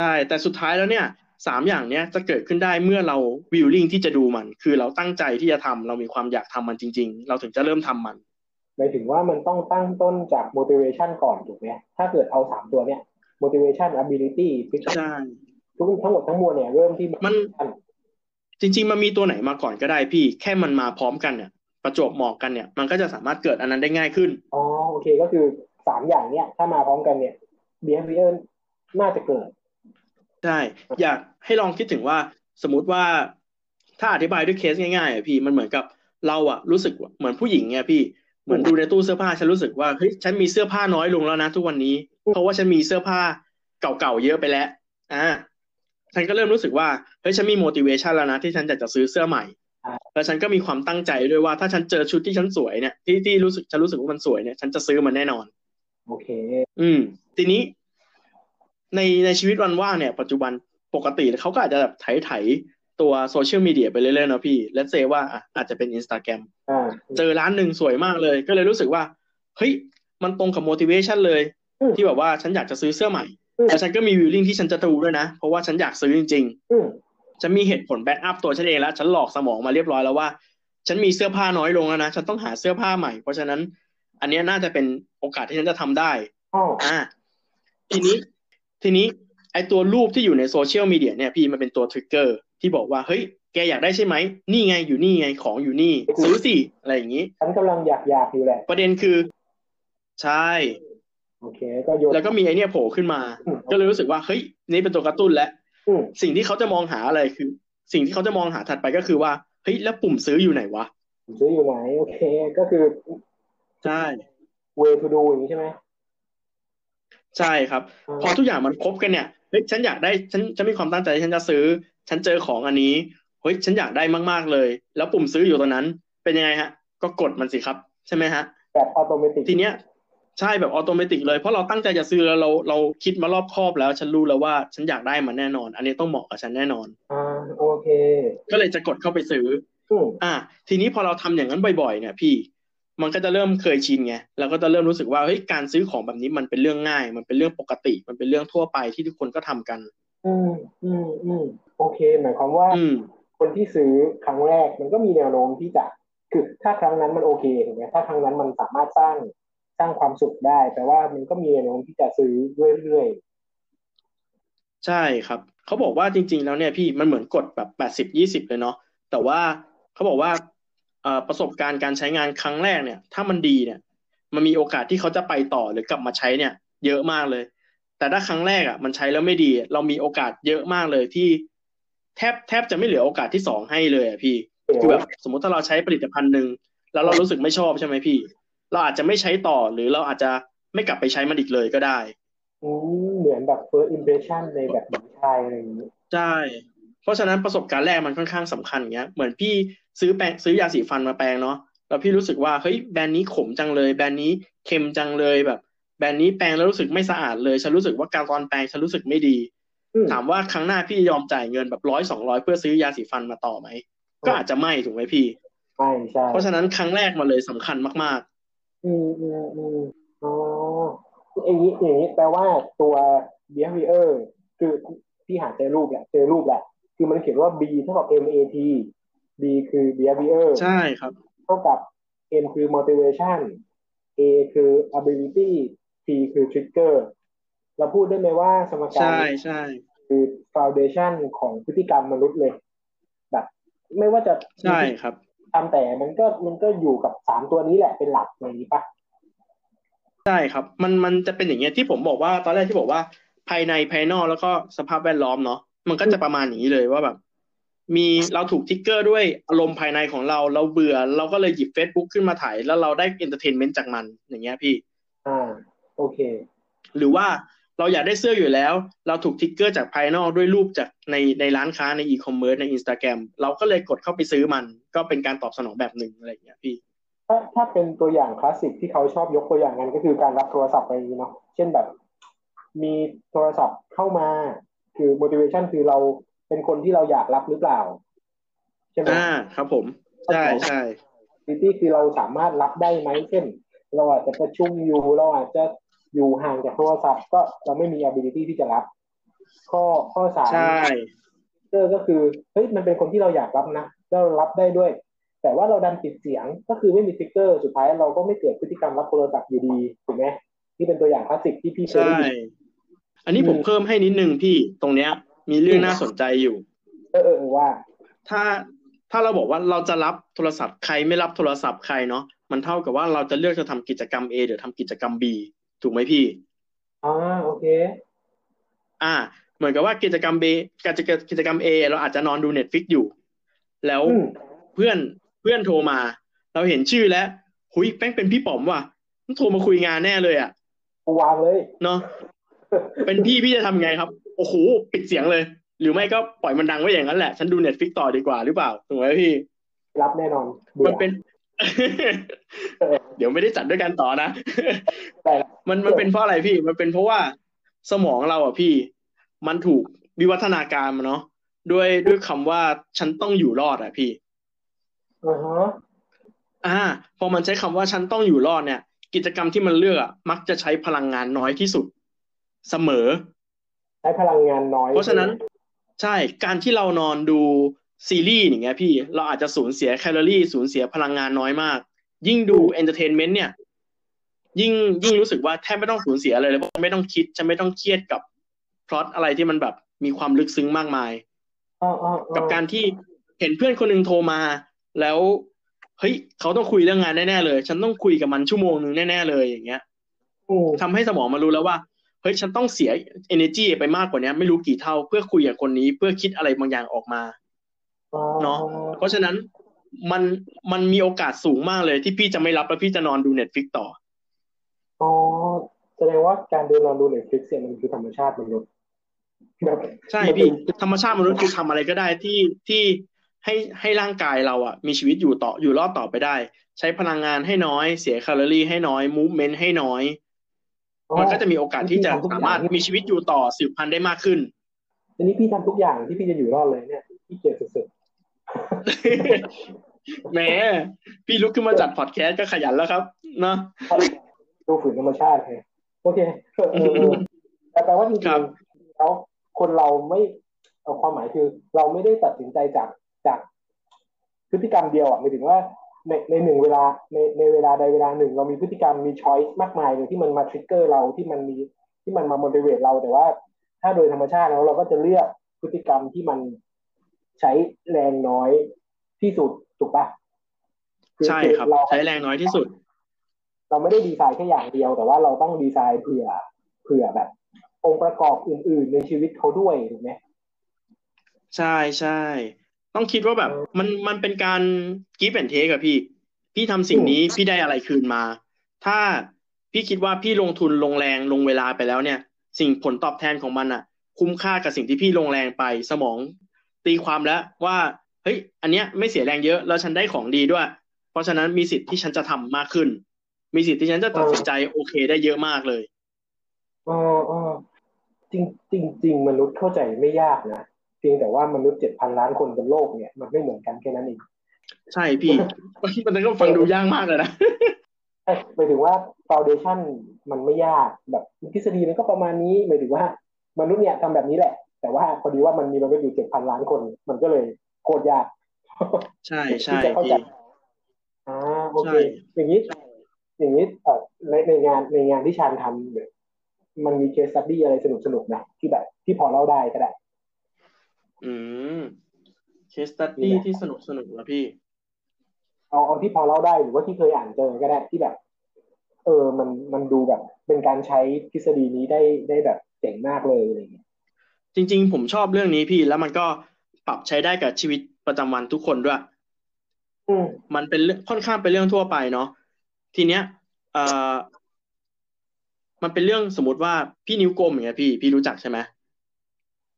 ใช่แต่สุดท้ายแล้วเนี่ยสามอย่างเนี้ยจะเกิดขึ้นได้เมื่อเรา willing ที่จะดูมัน คือเราตั้งใจที่จะทำเรามีความอยากทำมันจริง ๆ เราถึงจะเริ่มทำมันหมายถึงว่ามันต้องตั้งต้นจาก motivation ก่อนถูกไหมถ้าเกิดเอาสามตัวเนี้ย motivation ability ใช่ทุกทั้งหมดทั้งมวลเนี่ยเริ่มที่มันจริง ๆ มันมีตัวไหนมาก่อนก็ได้พี่ แค่มันมาพร้อมกันเนี่ย ประจวบเหมาะกันเนี่ย มันก็จะสามารถเกิดอันนั้นได้ง่ายขึ้นอ๋อโอเคก็คือสามอย่างเนี้ยถ้ามาพร้อมกันเนี่ย behavior น่าจะเกิด ใช่อยากให้ลองคิดถึงว่าสมมุติว่าถ้าอธิบายด้วยเคสง่ายๆอะพี่มันเหมือนกับเราอะรู้สึกว่าเหมือนผู้หญิงเนี่ยพี่เหมือนดูในตู้เสื้อผ้าฉันรู้สึกว่าเฮ้ยฉันมีเสื้อผ้าน้อยลงแล้วนะทุกวันนี้ เพราะว่าฉันมีเสื้อผ้าเก่าๆเยอะไปแล้วอ่าฉันก็เริ่มรู้สึกว่าเฮ้ยฉันมี motivation แล้วนะที่ฉันอยากจะซื้อเสื้อใหม่อ่าแล้วฉันก็มีความตั้งใจด้วยว่าถ้าฉันเจอชุดที่ฉันสวยเนี่ยที่ที่รู้สึกฉันรู้สึกว่ามันสวยเนี่ยฉันจะซื้อมันแน่นอน โอเค อืม ทีนี้ ในในชีวิตวันว่างเนี่ยปัจจุบันปกติเขาก็อาจจะแบบไถไถตัวโซเชียลมีเดียไปเรื่อยๆเนาะพี่และเซว่าอะอาจจะเป็นอินสตาแกรมอ่าเจอร้านหนึ่งสวยมากเลย ก็เลยรู้สึกว่าเฮ้ยมันตรงกับ motivation เลยอืมที่แบบว่าฉันอยากจะซื้อเสื้อใหม่อืมแล้วฉันก็มี willing ที่ฉันจะดูด้วยนะ เพราะว่าฉันอยากซื้อจริงอืมๆฉันมีเหตุผล back up ตัวฉันเองแล้วฉันหลอกสมองมาเรียบร้อยแล้วว่า ฉันมีเสื้อผ้าน้อยลงแล้วนะ ฉันต้องหาเสื้อผ้าใหม่ เพราะฉะนั้น อันเนี้ยน่าจะเป็นโอกาสที่ฉันจะทำได้อ๋ออ่าทีนี้ ทีนี้ไอตัวรูปที่อยู่ในโซเชียลมีเดียเนี่ยพี่มันเป็นตัว trigger ที่บอกว่าเฮ้ยแกอยากได้ใช่ไหม นี่ไงอยู่นี่ไงของอยู่นี่ซื้อสิอะไรอย่างนี้ฉันกำลังอยากอยากอยู่แหละ ประเด็นคือ ใช่โอเคก็โยนแล้วก็มีไอเนี้ยโผล่ขึ้นมาอืมก็เลยรู้สึกว่าเฮ้ยนี่เป็นตัวกระตุ้นแล้วอืมสิ่งที่เขาจะมองหาอะไรคือ สิ่งที่เขาจะมองหาถัดไปก็คือว่าเฮ้ยแล้วปุ่มซื้ออยู่ไหนวะผมซื้ออยู่ไหนโอเค ก็คือ ใช่ way to do อย่างนี้ใช่ไหม ใช่ครับอ่าพอทุกอย่างมันครบกันเนี่ยเฮ้ยฉันอยากได้ฉันฉันมีความตั้งใจฉันจะซื้อ ฉันเจอของอันนี้เฮ้ยฉันอยากได้มากๆเลย แล้วปุ่มซื้ออยู่ตรงนั้น เป็นยังไงฮะ ก็กดมันสิครับ ใช่ไหมฮะแบบอัตโนมัติทีเนี้ยใช่แบบ automatic เลยเพราะเราตั้งใจจะซื้อแล้วเราเราคิดมารอบคอบแล้ว ฉันรู้แล้วว่าฉันอยากได้มันแน่นอน อันนี้ต้องเหมาะกับฉันแน่นอนอ่าโอเค ก็เลยจะกดเข้าไปซื้ออืมอะทีนี้พอเราทำอย่างนั้นบ่อยๆ เนี่ยพี่ มันก็จะเริ่มเคยชินไงเราก็จะเริ่มรู้สึกว่าเฮ้ยการซื้อของแบบนี้มันเป็นเรื่องง่าย มันเป็นเรื่องปกติ มันเป็นเรื่องทั่วไปที่ทุกคนก็ทำกัน อืมอืมอืมโอเค หมายความว่าอืมคนที่ซื้อครั้งแรกมันก็มีแนวโน้มที่จะคือถ้าครั้งนั้นมันโอเคถูกไหมถ้าครั้งนั้นมันสามารถสร้างสร้างความสุขได้แปลว่ามันก็มีแนวโน้มที่จะซื้อเรื่อยใช่ครับเขาบอกว่าจริง ๆ แล้วเนี่ยพี่มันเหมือนกดแบบแปดสิบยี่สิบเลยเนาะแต่ว่าเขาบอกว่าเอ่อ ประสบการณ์การใช้งานครั้งแรกเนี่ย ถ้ามันดีเนี่ย มันมีโอกาสที่เขาจะไปต่อหรือกลับมาใช้เนี่ย เยอะมากเลย แต่ถ้าครั้งแรกอะ มันใช้แล้วไม่ดี เรามีโอกาสเยอะมากเลยที่ แทบแทบจะไม่เหลือโอกาสที่สองให้เลยอะพี่ๆคือแบบสมมติถ้าเราใช้ผลิตภัณฑ์หนึ่งแล้วเรารู้สึกไม่ชอบใช่ไหมพี่ เราอาจจะไม่ใช้ต่อหรือเราอาจจะไม่กลับไปใช้มันอีกเลยก็ได้อืมเหมือนแบบ first impression ในแบบหญิงชายอะไรอย่างนี้ใช่ เพราะฉะนั้นประสบการณ์แรกมันค่อนข้างสำคัญเงี้ยเหมือนพี่ซื้อแปรงซื้อยาสีฟันมาแปรงเนาะแล้วพี่รู้สึกว่าเฮ้ยแบรนด์นี้ขมจังเลย แบรนด์นี้เค็มจังเลยแบบ แบรนด์นี้แปรงแล้วรู้สึกไม่สะอาดเลย ฉันรู้สึกว่าการตอนแปรงฉันรู้สึกไม่ดีอืมถามว่าครั้งหน้าพี่ยอมจ่ายเงินแบบร้อยสองร้อยเพื่อซื้อยาสีฟันมาต่อไหมก็อาจจะไม่ถูกไหมพี่ไม่ใช่เพราะฉะนั้นครั้งแรกมันเลยสำคัญมากอืมอืมอืมอ๋ออย่างนี้อย่างนี้แปลว่าตัว behavior คือพี่หาเจอรูปแหละเจอรูปแหละ คือมันเขียนว่า B เท่ากับ MAT B คือ behavior ๆใช่ครับเท่ากับ M คือ motivation A คือ ability T คือ trigger เราพูดได้ไหมว่าสมการใช่ใช่คือ foundation ของพฤติกรรมมนุษย์เลย แบบ ไม่ว่าจะใช่ครับทำแต่มันก็มันก็อยู่กับสามตัวนี้แหละเป็นหลักอย่างนี้ปะใช่ครับ มันมันจะเป็นอย่างเงี้ยที่ผมบอกว่า ตอนแรกที่บอกว่าภายในภายนอกแล้วก็สภาพแวดล้อมเนาะ มันก็จะประมาณอย่างนี้เลยว่าแบบ มีเราถูก trigger ด้วยอารมณ์ภายในของเรา เราเบื่อ เราก็เลยหยิบ Facebook ขึ้นมาถ่าย แล้วเราได้ entertainment จากมันอย่างเงี้ยพี่อ่าโอเค หรือว่าเราอยากได้เสื้ออยู่แล้ว เราถูก trigger จากภายนอกด้วยรูปจากในในร้านค้าในอีคอมเมิร์ซในอินสตาแกรมเราก็เลยกดเข้าไปซื้อมัน ก็เป็นการตอบสนองแบบหนึ่งอะไรอย่างเงี้ยพี่ ถ้าถ้าเป็นตัวอย่างคลาสสิกที่เขาชอบยกตัวอย่างกันก็คือการรับโทรศัพท์ไปอย่างนี้เนาะเช่นแบบ มีโทรศัพท์เข้ามา คือ motivation คือเราเป็นคนที่เราอยากรับหรือเปล่า ใช่ไหมอ่าครับผม ใช่ใช่ ability คือเราสามารถรับได้ไหมเช่น เราอาจจะประชุมอยู่เราอาจจะอยู่ห่างจากโทรศัพท์ ก็เราไม่มี ability ที่จะรับ ข้อข้อสามใช่เจอก็คือเฮ้ยมันเป็นคนที่เราอยากรับนะก็รับได้ด้วย แต่ว่าเราดันปิดเสียงก็คือไม่มีสติ๊กเกอร์ สุดท้ายเราก็ไม่เกิดพฤติกรรมรับโทรศัพท์อยู่ดีถูกไหมที่เป็นตัวอย่างคลาสสิกที่พี่เคยใช่ได้ยิน อันนี้ผมเพิ่มให้นิดนึงพี่ตรงเนี้ย มีเรื่องน่าสนใจอยู่เออเออเออว่า ถ้าถ้าเราบอกว่าเราจะรับโทรศัพท์ใครไม่รับโทรศัพท์ใครเนาะมันเท่ากับว่าเราจะเลือกจะทำกิจกรรม A หรือทำกิจกรรม B ถูกไหมพี่อ่าโอเค อ่า เหมือนกับว่ากิจกรรม B กิจกรรมกิจกรรม A เราอาจจะนอนดู Netflix อยู่ แล้วอืมเพื่อนเพื่อนโทรมา เราเห็นชื่อแล้วหุยแป้งเป็นพี่ป๋อมว่ะต้องโทรมาคุยงานแน่เลยอะกูวางเลยเนาะ เป็นพี่พี่จะทำไงครับ โอ้โหปิดเสียงเลย หรือไม่ก็ปล่อยมันดังไว้อย่างนั้นแหละ ฉันดู Netflix ต่อดีกว่าหรือเปล่าถูกไหมพี่ รับแน่นอนเบื่มัอนเป็น เดี๋ยวไม่ได้จัดด้วยกันต่อนะแต่มันมันเป็นเพราะอะไรพี่ มันเป็นเพราะว่าสมองเราอะพี่ มันถูกวิวัฒนาการมาเนาะด้วยด้วยคำว่าฉันต้องอยู่รอดอะพี่อ่าฮะอ่า พอมันใช้คำว่าฉันต้องอยู่รอดเนี่ย กิจกรรมที่มันเลือกอะมักจะใช้พลังงานน้อยที่สุด เสมอใช้พลังงานน้อย เพราะฉะนั้นใช่การที่เรานอนดูซีรีส์อย่างเงี้ยพี่เราอาจจะสูญเสียแคลอรี่สูญเสียพลังงานน้อยมาก ยิ่งดู entertainment เนี่ย ยิ่งยิ่งรู้สึกว่าแทบไม่ต้องสูญเสียอะไรเลยเพราะไม่ต้องคิดจะไม่ต้องเครียดกับพล็อตอะไรที่มันแบบมีความลึกซึ้งมากมายอ่าอ่ากับการที่เห็นเพื่อนคนหนึ่งโทรมา แล้วเฮ้ยเขาต้องคุยเรื่องงานแน่ๆเลย ฉันต้องคุยกับมันชั่วโมงหนึ่งแน่ๆเลยอย่างเงี้ยอืมทำให้สมองมันรู้แล้วว่า เฮ้ยฉันต้องเสีย energy ไปมากกว่านี้ไม่รู้กี่เท่าเพื่อคุยกับคนนี้เพื่อคิดอะไรบางอย่างออกมาเนาะเพราะฉะนั้นมันมันมีโอกาสสูงมากเลยที่พี่จะไม่รับแล้วพี่จะนอนดู Netflix ต่ออ๋อแสดงว่าการดูนอนดู Netflix เนี่ยมันคือธรรมชาติมนุษย์แบบใช่พี่ธรรมชาติมนุษย์คือทำอะไรก็ได้ที่ที่ให้ให้ร่างกายเราอะมีชีวิตอยู่ต่ออยู่รอดต่อไปได้ ใช้พลังงานให้น้อย เสียแคลอรี่ให้น้อย movement ให้น้อย มันก็จะมีโอกาสที่จะสามารถมีชีวิตอยู่ต่อสืบพันธุ์ได้มากขึ้นอันนี้พี่ทำทุกอย่างที่พี่จะอยู่รอดเลยเนี่ยพี่เกียจสุดแหมพี่ลุกขึ้นมาจัดพอดแคสต์ก็ขยันแล้วครับเนาะๆดูฝืนธรรมชาติไงโอเคเออเออเออแต่แปลว่าจริงครับๆแล้วคนเราไม่เอาความหมายคือ เราไม่ได้ตัดสินใจจากจากพฤติกรรมเดียวอะหมายถึงว่า ในในหนึ่งเวลาในในเวลาใดเวลาหนึ่ง เรามีพฤติกรรมมีช้อยส์มากมายเลยที่มันมาทริกเกอร์เราที่มันมีที่มันมา motivate เราแต่ว่า ถ้าโดยธรรมชาติแล้วเราก็จะเลือกพฤติกรรมที่มันใช้แรงน้อยที่สุดถูกปะอใช่ครับอเาใช้แรงน้อยที่สุด เราไม่ได้ดีไซน์แค่อย่างเดียว แต่ว่าเราต้องดีไซน์เผื่อเผื่อแบบ องค์ประกอบอื่น ๆ ในชีวิตเขาด้วยถูกไหมใช่ใช่ ต้องคิดว่าแบบเออมันมันเป็นการกิฟต์แอนเทคอะพี่ พี่ทำสิ่งนี้พี่ได้อะไรคืนมา ถ้าพี่คิดว่าพี่ลงทุนลงแรงลงเวลาไปแล้วเนี่ย สิ่งผลตอบแทนของมันอะคุ้มค่ากับสิ่งที่พี่ลงแรงไปสมอง ตีความแล้วว่าเฮ้ย อันเนี้ยไม่เสียแรงเยอะแล้วฉันได้ของดีด้วย เพราะฉะนั้นมีสิทธิ์ที่ฉันจะทำมากขึ้น มีสิทธิ์ที่ฉันจะตัดสินใจโอเคได้เยอะมากเลยเออเออจริงจริงจริงมนุษย์เข้าใจไม่ยากนะเพียงแต่ว่ามนุษย์เจ็ดพันล้านคนบนโลกเนี่ยมันไม่เหมือนกันแค่นั้นเองใช่พี่มันก็ฟังดูยากมากเลยนะเอ้ยหมายถึงว่า foundation มันไม่ยากแบบทฤษฎีมันก็ประมาณนี้หมายถึงว่ามนุษย์เนี่ยทำแบบนี้แหละ แต่ว่าพอดีว่ามันมีมนุษย์อยู่เจ็ดพันล้านคน มันก็เลยโคตรยาก ใช่ใช่ที่จะเข้าใจพี่อ่าโอเคใช่อย่างนี้ อย่างนี้เอ่อในในงานในงานที่ชาญทำเนี่ยมันมี case study อะไรสนุกสนุกๆนะที่แบบที่พอเล่าได้ก็ได้ อืม case study ที่สนุกสนุกแล้วพี่ เอาเอาที่พอเล่าได้หรือว่าที่เคยอ่านเจอก็ได้ที่แบบ เออมันมันดูแบบ เป็นการใช้ทฤษฎีนี้ได้ได้แบบเจ๋งมากเลยอะไรอย่างเงี้ยจริง ๆ ผมชอบเรื่องนี้พี่ แล้วมันก็ปรับใช้ได้กับชีวิตประจำวันทุกคนด้วย อืมมันเป็นเรื่องค่อนข้างเป็นเรื่องทั่วไปเนาะทีเนี้ยเอ่อมันเป็นเรื่องสมมติว่าพี่นิ้วกลมอย่างเงี้ยพี่พี่รู้จักใช่ไหม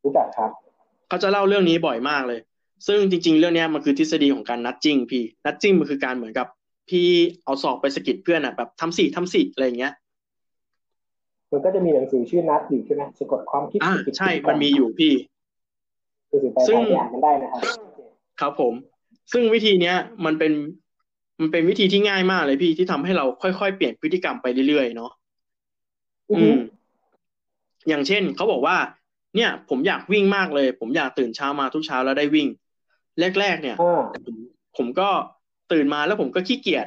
รู้จักครับ เขาจะเล่าเรื่องนี้บ่อยมากเลย ซึ่งจริง ๆ เรื่องเนี้ยมันคือทฤษฎีของการนัดจิ้งพี่นัดจิ้งมันคือการเหมือนกับ พี่เอาศอกไปสะกิดเพื่อนอะแบบทำสิทำสิอะไรอย่างเงี้ยมันก็จะมีหนังสือชื่อนัดอยู่ใช่ไหมสะกดความคิดอ่าสะกิดใช่จิตมันมีอยู่พี่หนังสือแปลไทยที่อ่านกันได้นะครับครับผม ซึ่งวิธีเนี้ย มันเป็นมันเป็นวิธีที่ง่ายมากเลยพี่ที่ทำให้เราค่อยๆเปลี่ยนพฤติกรรมไปเรื่อยๆเนาะอืออืฮึมอย่างเช่นเขาบอกว่า เนี่ย ผมอยากวิ่งมากเลย ผมอยากตื่นเช้ามาทุกเช้าแล้วได้วิ่ง แรก ๆ เนี่ยอ่าผมผมก็ตื่นมาแล้วผมก็ขี้เกียจ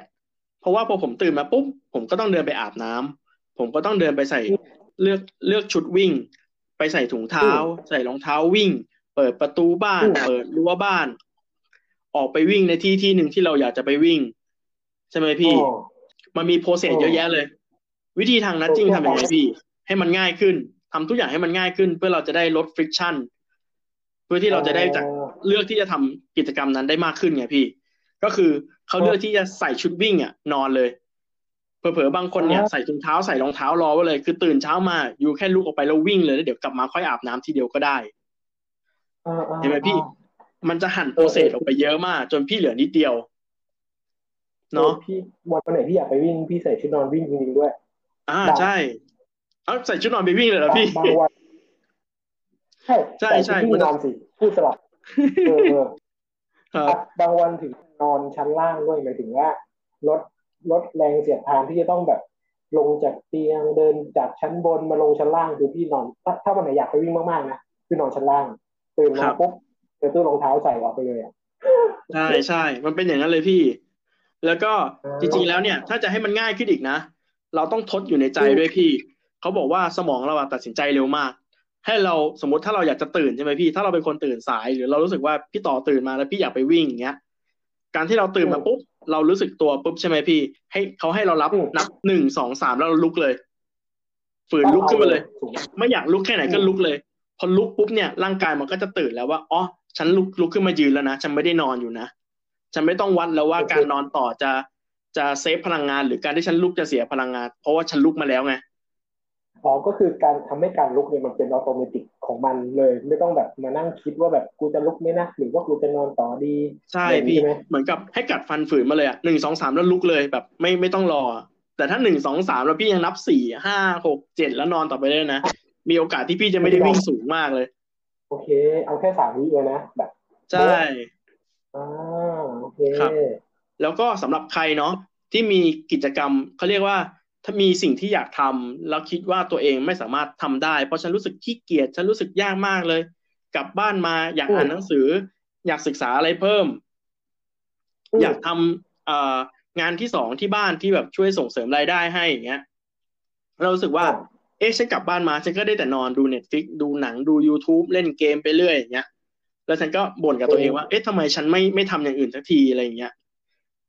เพราะว่าพอผมตื่นมาปุ๊บผมก็ต้องเดินไปอาบน้ำผมก็ต้องเดินไปใส่เลือกเลือกชุดวิ่ง ไปใส่ถุงเท้า ใส่รองเท้าวิ่ง เปิดประตูบ้าน เปิดรั้วบ้าน ออกไปวิ่งในที่ที่หนึ่งที่เราอยากจะไปวิ่ง ใช่ไหมพี่อ๋อมันมีโปรเซสเยอะแยะเลย วิธีทางนัดจริงโอเคทำยังไงพี่ ให้มันง่ายขึ้น ทำทุกอย่างให้มันง่ายขึ้น เพื่อเราจะได้ลดฟริ c ชันเพื่อที่เราจะได้จากอ๋อเลือกที่จะทำกิจกรรมนั้นได้มากขึ้นไงพี่ ก็คือเขาเลือกที่จะใส่ชุดวิ่งอะ นอนเลยเผลอๆบางคนเนี่ยอ๋อใส่ถุงเท้าใส่รองเท้ารอไว้เลย คือตื่นเช้ามาอยู่แค่ลุกออกไปแล้ววิ่งเลยแล้วเดี๋ยวกลับมาค่อยอาบน้ำทีเดียวก็ได้อ่าอ่าเห็นไหมพี่ มันจะหั่นโปรเซสออกไปเยอะมาก จนพี่เหลือนิดเดียวเนาะออพี่วันไหนพี่อยากไปวิ่งพี่ใส่ชุดนอนวิ่งจริงๆด้วย อ่าใช่ เอาใส่ชุดนอนไปวิ่งเลยเหรอพี่บางวันใช่ใช่ใช่นอนสิพูดสลับเออบางวันถึงนอนชั้นล่างด้วยหมายถึงว่าลดลดแรงเสียดทานที่จะต้องแบบ ลงจากเตียงเดินจากชั้นบนมาลงชั้นล่างคือพี่นอน ถ้าถ้าวันไหนอยากไปวิ่งมากๆนะพี่นอนชั้นล่างตื่นมาปุ๊บเจอตู้รองเท้าใส่ออกไปเลยอะใช่ใช่มันเป็นอย่างนั้นเลยพี่ แล้วก็จริงๆแล้วเนี่ย ถ้าจะให้มันง่ายขึ้นอีกนะเราต้องทดอยู่ในใจด้วยพี่ เขาบอกว่าสมองเราตัดสินใจเร็วมาก ให้เราสมมติถ้าเราอยากจะตื่นใช่ไหมพี่ถ้าเราเป็นคนตื่นสาย หรือเรารู้สึกว่าพี่ต่อตื่นมาแล้วพี่อยากไปวิ่งอย่างเงี้ยการที่เราตื่นมาปุ๊บเรารู้สึกตัวปุ๊บใช่ไหมพี่ ให้เขาให้เรารับนับหนึ่งสองสามแล้วเราลุกเลย ฝืนลุกขึ้นมาเลย ไม่อยากลุกแค่ไหนก็ลุกเลย พอลุกปุ๊บเนี่ยร่างกายมันก็จะตื่นแล้วว่าอ๋อฉันลุกลุกขึ้นมายืนแล้วนะฉันไม่ได้นอนอยู่นะฉันไม่ต้องวัดแล้วว่าการนอนต่อจะจะเซฟพลังงาน หรือการที่ฉันลุกจะเสียพลังงาน เพราะว่าฉันลุกมาแล้วไง อ๋อก็คือการทำให้การลุกเนี่ยมันเป็นอัตโนมัติของมันเลย ไม่ต้องแบบมานั่งคิดว่าแบบกูจะลุกไหมนะหรือว่ากูจะนอนต่อดี ใช่พี่เหมือนกับให้กัดฟันฝืนมาเลยอะหนึ่งสองสามแล้วลุกเลยแบบไม่ไม่ต้องรอ แต่ถ้าหนึ่งสองสามแล้วพี่ยังนับสี่ห้าหกเจ็ดแล้วนอนต่อไปได้นะมีโอกาสที่พี่จะไม่ได้วิ่งสูงมากเลย โอเค เอาแค่สามวิเลยนะแบบใช่อ่าโอเคครับแล้วก็สำหรับใครเนาะที่มีกิจกรรมเขาเรียกว่า ถ้ามีสิ่งที่อยากทำแล้วคิดว่าตัวเองไม่สามารถทำได้ เพราะฉันรู้สึกขี้เกียจฉันรู้สึกยากมากเลย กลับบ้านมาอยากอ่านหนังสือ อยากศึกษาอะไรเพิ่ม อยากทำงานที่สองที่บ้านที่แบบช่วยส่งเสริมรายได้ให้อย่างเงี้ย เรารู้สึกว่า เอ๊ะฉันกลับบ้านมาฉันก็ได้แต่นอนดูเน็ตฟิกดูหนังดู youtube เล่นเกมไปเรื่อยอย่างเงี้ยแล้วฉันก็บ่นกับตัวเองว่า เอ๊ะทำไมฉันไม่ไม่ทำอย่างอื่นสักทีอะไรอย่างเงี้ย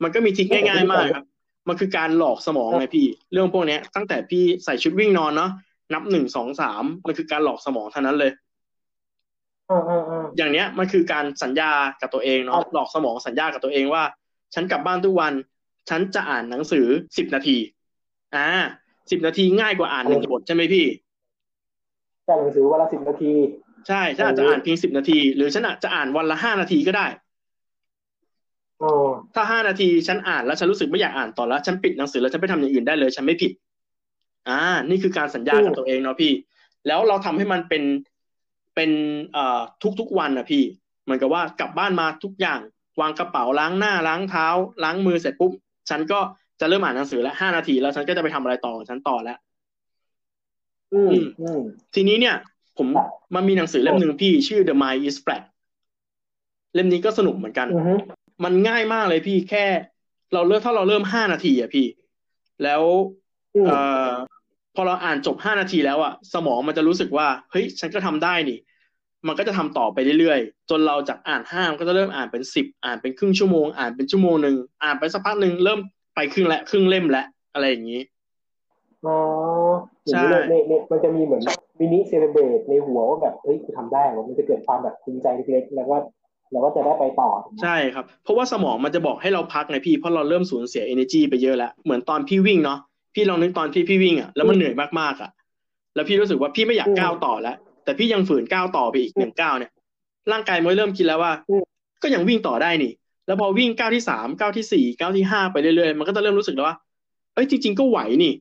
มันก็มีทิศง่ายๆมากครับ มันคือการหลอกสมองไงพี่ เรื่องพวกนี้ตั้งแต่พี่ใส่ชุดวิ่งนอนเนาะนับหนึ่งสองสามมันคือการหลอกสมองเท่านั้นเลยอย่างเนี้ยมันคือการสัญญากับตัวเองเนาะหลอกสมองสัญญากับตัวเองว่า ฉันกลับบ้านทุกวัน ฉันจะอ่านหนังสือสิบนาที อ่าสิบนาทีง่ายกว่าอ่านหนึ่งบทใช่ไหมพี่อ่านหนังสือวันละสิบนาที ใช่ฉันอาจจะอ่านเพียงสิบนาที หรือฉันอาจจะอ่านวันละห้านาทีก็ได้ ถ้าห้านาทีฉันอ่านแล้วฉันรู้สึกไม่อยากอ่านต่อแล้ว ฉันปิดหนังสือแล้วฉันไปทำอย่างอื่นได้เลย ฉันไม่ผิด อ่า นี่คือการสัญญากับตัวเองเนาะพี่ แล้วเราทำให้มันเป็นเป็นเอ่อทุกๆวันนะพี่ เหมือนกับว่ากลับบ้านมาทุกอย่าง วางกระเป๋าล้างหน้าล้างเท้า ล้างมือเสร็จปุ๊บฉันก็จะเริ่มอ่านหนังสือแล้วห้านาทีแล้วฉันก็จะไปทำอะไรต่อฉันต่อแล้วอืมทีนี้เนี่ย ผมมันมีหนังสือเล่มหนึ่งพี่ชื่อ The Mind is Flat เล่มนี้ก็สนุกเหมือนกัน มันง่ายมากเลยพี่แค่ เราเริ่มถ้าเราเริ่มห้านาทีอะพี่ แล้วเอ่อพอเราอ่านจบห้านาทีแล้วอะสมองมันจะรู้สึกว่าเฮ้ยฉันก็ทำได้นี่ มันก็จะทำต่อไปเรื่อยๆจนเราจากอ่านห้าก็จะเริ่มอ่านเป็นสิบอ่านเป็นครึ่งชั่วโมงอ่านเป็นชั่วโมงหนึ่งอ่านไปสักพักหนึ่งเริ่มไปครึ่งและครึ่งเล่มและอะไรอย่างนี้อ๋อใช่ในในมันจะมีเหมือนมินิเซเลเบรตในหัวว่าแบบเฮ้ยกูทำได้มันจะเกิดความแบบภูมิใจเล็กๆแล้วก็ เราก็จะได้ไปต่อ ใช่ครับ เพราะว่าสมองมันจะบอกให้เราพักไงพี่ เพราะเราเริ่มสูญเสีย energy ไปเยอะแล้ว เหมือนตอนพี่วิ่งเนาะ พี่ลองนึกตอนพี่พี่วิ่งอะ แล้วมันเหนื่อยมากๆอะ แล้วพี่รู้สึกว่าพี่ไม่อยากก้าวต่อแล้ว แต่พี่ยังฝืนก้าวต่อไปอีกหนึ่งก้าวเนี่ย ร่างกายมันเริ่มคิดแล้วว่า ก็ยังวิ่งต่อได้นี่ แล้วพอวิ่งก้าวที่สามก้าวที่สี่ก้าวที่ห้าไปเรื่อยๆ มันก็จะเริ่มรู้สึกแล้วว่า เอ้ยจริง ๆ ก็ไหวนี่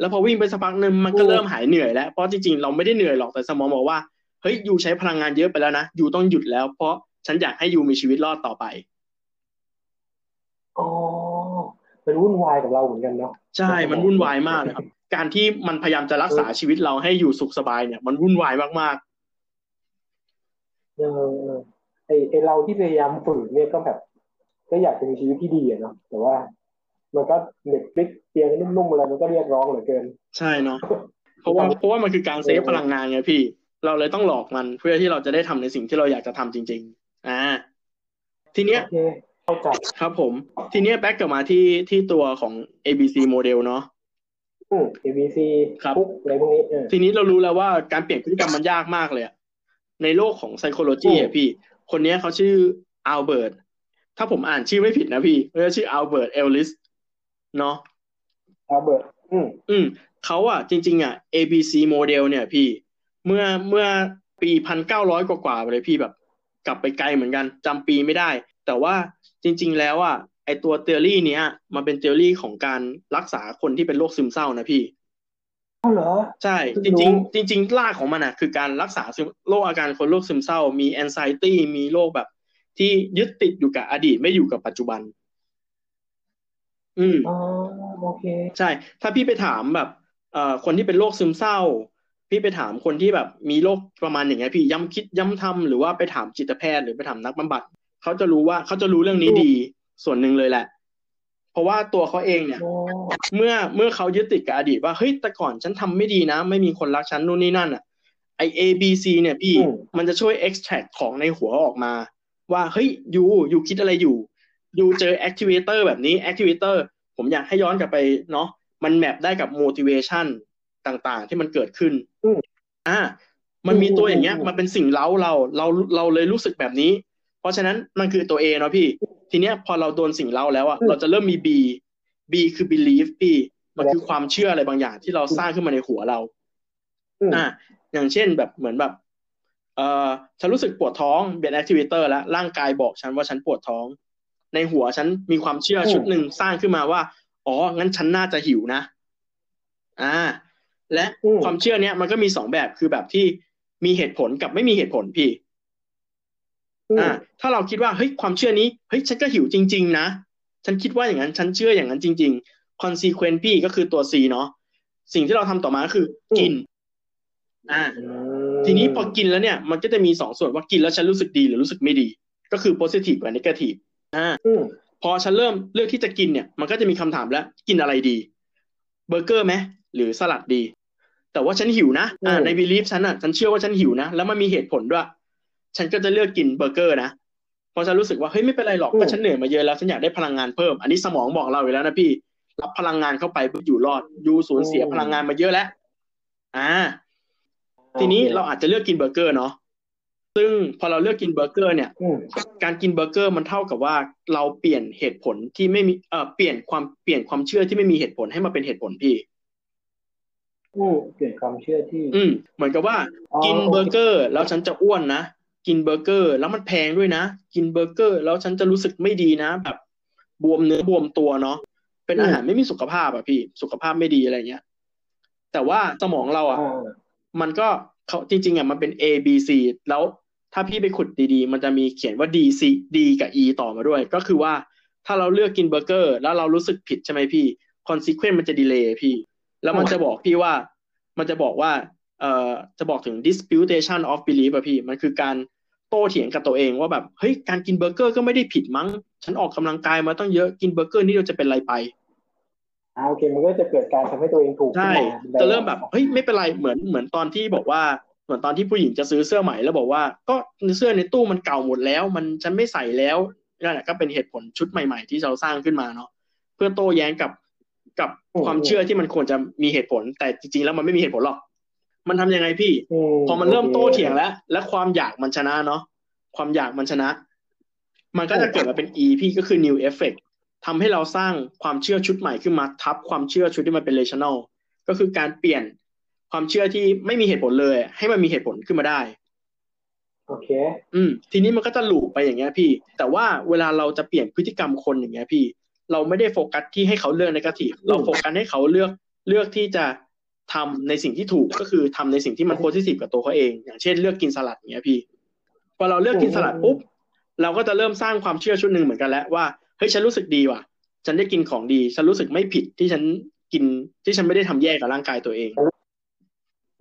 แล้วพอวิ่งไปสักพักหนึ่งมันก็เริ่มหายเหนื่อยแล้ว เพราะจริงๆ เราไม่ได้เหนื่อยหรอก แต่สมองบอกว่า เฮ้ยยูใช้พลังงานเยอะไปแล้วนะยูต้องหยุดแล้ว เพราะ ฉันอยากให้ยูมีชีวิตรอดต่อไปอ๋อมันวุ่นวายกับเราเหมือนกันเนาะใช่มันวุ่นวายมากนะครับ การที่มันพยายามจะรักษาชีวิตเราให้อยู่สุขสบายเนี่ย มันวุ่นวายมากๆเออไอไอเราที่พยายามฝืนเนี่ยก็แบบก็อยากจะมีชีวิตที่ดีอะเนาะแต่ว่า มันก็ Netflix เตียงนุ่มๆอะไรมันก็เรียกร้องเหลือเกิน ใช่เนาะเพราะว่าเพราะว่ามันคือการ save พลังงานไงพี่ เราเลยต้องหลอกมันเพื่อที่เราจะได้ทำในสิ่งที่เราอยากจะทำจริง ๆ อ่า ทีเนี้ยเข้าใจครับผม ทีเนี้ย back กลับมาที่ที่ตัวของ ABC โมเดลเนาะอืม ABC ครับอะไรพวกนี้ทีนี้เรารู้แล้วว่าการเปลี่ยนพฤติกรรมมันยากมากเลยในโลกของ psychology อะพี่ คนนี้เขาชื่ออัลเบิร์ตถ้าผมอ่านชื่อไม่ผิดนะพี่เขาชื่ออัลเบิร์ตเอลลิสเนาะอัลเบิร์ตอืมอืมเขาอะจริง ๆอะ ABC โมเดลเนี่ยพี่ เมื่อเมื่อปีพันเก้าร้อยกว่าๆเลยพี่แบบ กลับไปไกลเหมือนกันจำปีไม่ได้ แต่ว่าจริง ๆ แล้วอะไอตัว theory เนี้ยมันเป็น theory ของการรักษาคนที่เป็นโรคซึมเศร้านะพี่อ้าวเหรอใช่ จริง ๆ จริง ๆ รากของมันอะ คือการรักษาโรคอาการคนโรคซึมเศร้า มี anxiety มีโรคแบบ ที่ยึดติดอยู่กับอดีตไม่อยู่กับปัจจุบัน อืมอ๋อโอเค ใช่ ถ้าพี่ไปถามแบบเอ่อคนที่เป็นโรคซึมเศร้า พี่ไปถามคนที่แบบมีโรคประมาณอย่างเงี้ยพี่ย้ำคิดย้ำทำหรือว่าไปถามจิตแพทย์หรือไปถามนักบำบัดเขาจะรู้ว่าเขาจะรู้เรื่องนี้ดีส่วนหนึ่งเลยแหละ เพราะว่าตัวเขาเองเนี่ย เมื่อเมื่อเขายึดติดกับอดีตว่าเฮ้ยแต่ก่อนฉันทำไม่ดีนะ ไม่มีคนรักฉันนู่นนี่นั่นอะไอ A B C เนี่ยพี่มมันจะช่วย extract ของในหัวออกมา ว่าเฮ้ยยูยูคิดอะไรอยู่ยูเจอ activator แบบนี้ activator ผมอยากให้ย้อนกลับไปเนาะมันแมปได้กับ motivation ต่างๆ ที่มันเกิดขึ้นอืมอ่า มันมีตัวอย่างเงี้ยอืมมันเป็นสิ่งเล้าเรา เราเราเลยรู้สึกแบบนี้ เพราะฉะนั้นมันคือตัว A เนาะพี่ ทีเนี้ยพอเราโดนสิ่งเล้าแล้วอะอืมเราจะเริ่มมี B B คือ belief พี่ มันคือความเชื่ออะไรบางอย่างที่เราสร้างขึ้นมาในหัวเราอืมอ่า อย่างเช่นแบบเหมือนแบบ เอ่อ ฉันรู้สึกปวดท้องเป็น activator แล้วร่างกายบอกฉันว่าฉันปวดท้อง ในหัวฉันมีความเชื่ออืมชุดหนึ่งสร้างขึ้นมาว่า อ๋อ งั้นฉันน่าจะหิวนะ อ่า และอืมความเชื่อเนี้ยมันก็มีสองแบบคือแบบที่มีเหตุผลกับไม่มีเหตุผลพี่อืมอ่าถ้าเราคิดว่าเฮ้ยความเชื่อนี้เฮ้ยฉันก็หิวจริง ๆ นะ ฉันคิดว่าอย่างนั้นฉันเชื่ออย่างนั้นจริง ๆ consequence พี่ก็คือตัว C เนาะสิ่งที่เราทำต่อมาก็คือกิน อ่าอืมทีนี้พอกินแล้วเนี่ย มันก็จะมีสองส่วนว่ากินแล้วฉันรู้สึกดีหรือรู้สึกไม่ดี ก็คือ positive กับ negative อ่าอืมพอฉันเริ่มเลือกที่จะกินเนี่ย มันก็จะมีคำถามแล้ว กินอะไรดี เบอร์เกอร์ไหมหรือสลัดดี แต่ว่าฉันหิวนะอ่าอืมใน belief ฉันอะฉันเชื่อว่าฉันหิวนะ แล้วมันมีเหตุผลด้วย ฉันก็จะเลือกกินเบอร์เกอร์นะเพราะฉันรู้สึกว่าเฮ้ยไม่เป็นไรหรอกอืมก็ฉันเหนื่อยมาเยอะแล้วฉันอยากได้พลังงานเพิ่ม อันนี้สมองบอกเราอยู่แล้วนะพี่ รับพลังงานเข้าไปเพื่ออยู่รอด you สูญเสียพลังงานมาเยอะแล้วอ่า ทีนี้เราอาจจะเลือกกินเบอร์เกอร์เนาะซึ่งพอเราเลือกกินเบอร์เกอร์เนี่ยอืมการกินเบอร์เกอร์มันเท่ากับว่าเราเปลี่ยนเหตุผลที่ไม่มีเอ่อเปลี่ยนความเปลี่ยนความเชื่อที่ไม่มีเหตุผลให้มาเป็นเหตุผลพี่อืม เปลี่ยนความเชื่อที่ อืมเหมือนกับว่าอ๋อกินเบอร์เกอร์ แล้วฉันจะอ้วนนะกินเบอร์เกอร์ แล้วมันแพงด้วยนะกินเบอร์เกอร์ แล้วฉันจะรู้สึกไม่ดีนะแบบบวมเนื้อบวมตัวเนาะเป็นอาหารไม่มีสุขภาพอะพี่ สุขภาพไม่ดีอะไรเงี้ย แต่ว่าสมองเราอะอ่ามันก็เขาจริงๆอะมันเป็น A B C แล้วถ้าพี่ไปขุดดีๆ มันจะมีเขียนว่า D C D กับ E ต่อมาด้วย ก็คือว่าถ้าเราเลือกกินเบอร์เกอร์ แล้วเรารู้สึกผิดใช่ไหมพี่ consequence มันจะ delay พี่ แล้วมันจะบอกพี่ว่า มันจะบอกว่า เอ่อ จะบอกถึง disputation of belief อะพี่ มันคือการโต้เถียงกับตัวเองว่าแบบ เฮ้ย การกินเบอร์เกอร์ก็ไม่ได้ผิดมั้ง ฉันออกกำลังกายมาตั้งเยอะ กินเบอร์เกอร์นี่เราจะเป็นไรไปอ่าโอเค มันก็จะเกิดการทำให้ตัวเองถูก ใช่ขึ้นมาจะเริ่มแบบ เฮ้ย ไม่เป็นไร เหมือน เหมือนตอนที่บอกว่า เหมือนตอนที่ผู้หญิงจะซื้อเสื้อใหม่แล้วบอกว่า ก็เสื้อในตู้มันเก่าหมดแล้ว มันฉันไม่ใส่แล้วนั่นแหละก็เป็นเหตุผลชุดใหม่ ๆ ที่เราสร้างขึ้นมาเนาะ เพื่อโต้แย้งกับ กับความเชื่อที่มันควรจะมีเหตุผล แต่จริงๆแล้วมันไม่มีเหตุผลหรอก มันทำยังไงพี่ พอมันเริ่มโต้เถียงแล้ว และความอยากมันชนะเนาะความอยากมันชนะ มันก็จะเกิดมาเป็น E พี่ก็คือ new effect ทำให้เราสร้างความเชื่อชุดใหม่ขึ้นมาทับความเชื่อชุดที่มันเป็น rational ก็คือการเปลี่ยนความเชื่อที่ไม่มีเหตุผลเลย ให้มันมีเหตุผลขึ้นมาได้โอเค อืม ทีนี้มันก็จะหลูปไปอย่างเงี้ยพี่ แต่ว่าเวลาเราจะเปลี่ยนพฤติกรรมคนอย่างเงี้ยพี่ เราไม่ได้โฟกัสที่ให้เขาเลือกในกาทีฟเราโฟกัสให้เขาเลือกเลือกที่จะทำในสิ่งที่ถูกก็คือทำในสิ่งที่มันโพสิทีฟกับตัวเขาเอง อย่างเช่นเลือกกินสลัดอย่างเงี้ยพี่ พอเราเลือกกินสลัดปุ๊บเราก็จะเริ่มสร้างความเชื่อชุดหนึ่งเหมือนกันแล้วว่าเฮ้ยฉันรู้สึกดีว่ะ ฉันได้กินของดี ฉันรู้สึกไม่ผิดที่ฉันกินที่ฉันไม่ได้ทำแย่กับร่างกายตัวเอง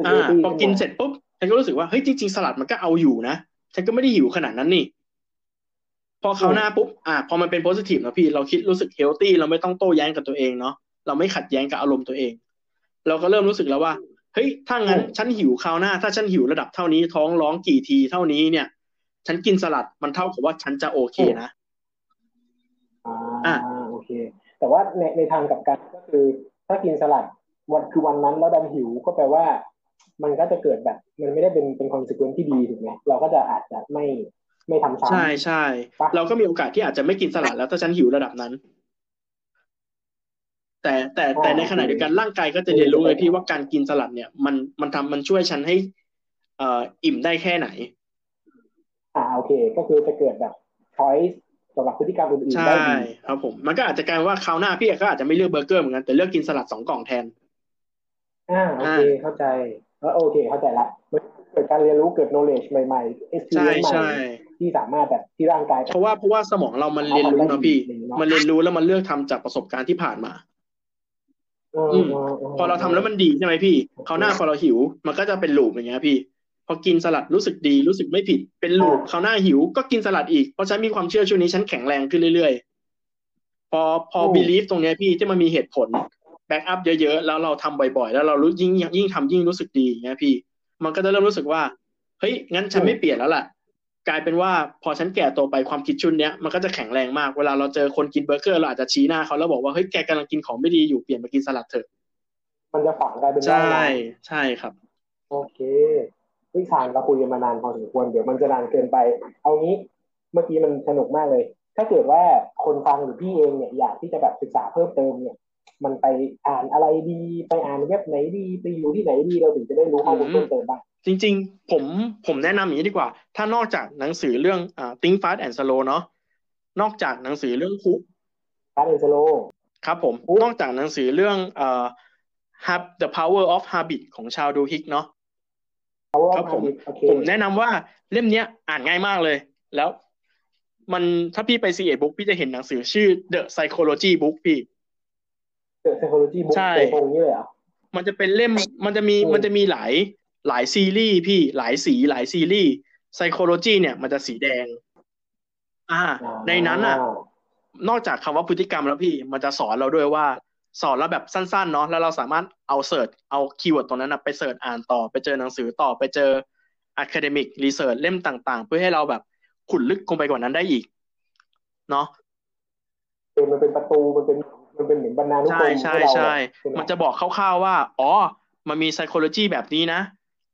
อ่าพอกินเสร็จปุ๊บฉันก็รู้สึกว่าเฮ้ยจริงๆสลัดมันก็เอาอยู่นะฉันก็ไม่ได้หิวขนาดนั้นนี่ พอเขาวหน้าปุ๊บอ่าพอมันเป็นโพสิทีฟนะพี่เราคิดรู้สึกเฮลตี้เราไม่ต้องโต้แย้งกับตัวเองเนาะเราไม่ขัดแย้งกับอารมณ์ตัวเอง เราก็เริ่มรู้สึกแล้วว่าเฮ้ยถ้างั้นฉันหิวคราวหน้า ถ้าฉันหิวระดับเท่านี้ท้องร้องกี่ทีเท่านี้เนี่ย ฉันกินสลัดมันเท่ากับว่าฉันจะโอเคนะอ่าโอเค แต่ว่าในในทางกับกันก็คือ ถ้ากินสลัดวันคือวันนั้นแล้วดันหิวก็แปลว่า มันก็จะเกิดแบบ มันไม่ได้เป็นเป็นคอนสิเควนที่ดีถูกไหมเราก็จะอาจจะไม่ ไม่ทำซ้ำใช่ใช่ปะเราก็มีโอกาสที่อาจจะไม่กินสลัดแล้วถ้าฉันหิวระดับนั้น แต่แต่แต่ในขณะเดียวกันร่างกายก็จะเรียนรู้เลยพี่ว่าการกินสลัดเนี่ย มันมันทำมันช่วยฉันให้ เอ่ออิ่มได้แค่ไหน อ่าโอเค ก็คือจะเกิดแบบช้อยส์สำหรับพฤติกรรมอื่นๆใช่ได้ดีครับผม มันก็อาจจะกลายว่าคราวหน้าพี่ก็อาจจะไม่เลือกเบอร์เกอร์เหมือนกันแต่เลือกกินสลัดสองกล่องแทนอ่าโอเคเข้าใจแล้วโอเคเข้าใจละมันเกิดการเรียนรู้เกิด knowledge ใหม่ๆ experience ใหม่ ที่สามารถแบบที่ร่างกายเพราะว่าเพราะว่าสมองเรามันเรียนรู้นะพี่ มันเรียนรู้แล้วมันเลือกทำจากประสบการณ์ที่ผ่านมาอืมพอเราทำแล้วมันดีใช่ไหมพี่คราวหน้าพอเราหิว มันก็จะเป็น loop อย่างเงี้ยพี่ พอกินสลัดรู้สึกดีรู้สึกไม่ผิด เป็น loop คราวหน้าหิว ก็กินสลัดอีกเพราะฉันมีความเชื่อช่วงนี้ฉันแข็งแรงขึ้นเรื่อยๆพอพอ belief ตรงเนี้ยพี่ที่มันมีเหตุผล back up เยอะๆแล้วเราทำบ่อยๆ แล้วเรารู้ยิ่งยิ่งทำยิ่งรู้สึกดีอย่างเงี้ยพี่ มันก็จะเริ่มรู้สึกว่าเฮ้ยงั้นฉันไม่เปลี่ยนแล้วล่ะ กลายเป็นว่าพอฉันแก่ตัวไปความคิดชุดเนี้ยมันก็จะแข็งแรงมากเวลาเราเจอคนกินเบอร์เกอร์เราอาจจะชี้หน้าเขาแล้วบอกว่าเฮ้ยแกกำลังกินของไม่ดีอยู่เปลี่ยนมากินสลัดเถอะ มันจะฝังกลายเป็นใช่ใช่ครับ โอเคพี่ชานเราคุยกันมานานพอสมควรเดี๋ยวมันจะนานเกินไป เอางี้เมื่อกี้มันสนุกมากเลย ถ้าเกิดว่าคนฟังหรือพี่เองเนี่ยอยากที่จะแบบศึกษาเพิ่มเติมเนี่ย มันไปอ่านอะไรดี ไปอ่านเว็บไหนดี ไปอยู่ที่ไหนดีเราถึงจะได้รู้ข้อมูลเพิ่มเติมบ้าง จริงๆ ผมผมแนะนำอย่างนี้ดีกว่า ถ้านอกจากหนังสือเรื่องอ่า Think Fast and Slow เนาะนอกจากหนังสือเรื่องคุ Fast and Slow ครับผมนอกจากหนังสือเรื่องเอ่อ The Power of Habit ของชาวดูฮิกเนาะครับผมผมแนะนำว่าเล่มเนี้ยอ่านง่ายมากเลย แล้วมันถ้าพี่ไปซีเอ็ดบุ๊กพี่จะเห็นหนังสือชื่อ The Psychology Book พี่ The Psychology Book ใช่ตรงนี้เลยอะมันจะเป็นเล่มมันจะมีมันจะมีหลาย หลายซีรีส์พี่หลายสีหลายซีรีส์ Psychology เนี่ยมันจะสีแดง อ่า ในนั้นอะ นอกจากคำว่าพฤติกรรมแล้วพี่ มันจะสอนเราด้วยว่า สอนเราแบบสั้นๆเนาะแล้วเราสามารถเอา search เอา keyword ตรงนั้นนะไป search อ่านต่อ ไปเจอหนังสือต่อไปเจอ academic research เล่มต่างๆ เพื่อให้เราแบบขุดลึกลงไปกว่านั้นได้อีก เนาะมันเป็นประตูมันเป็นมันเป็นเหมือนบรรณานุกรมใช่ใช่ใช่มันจะบอกคร่าวๆว่า อ๋อ มันมี psychology แบบนี้นะ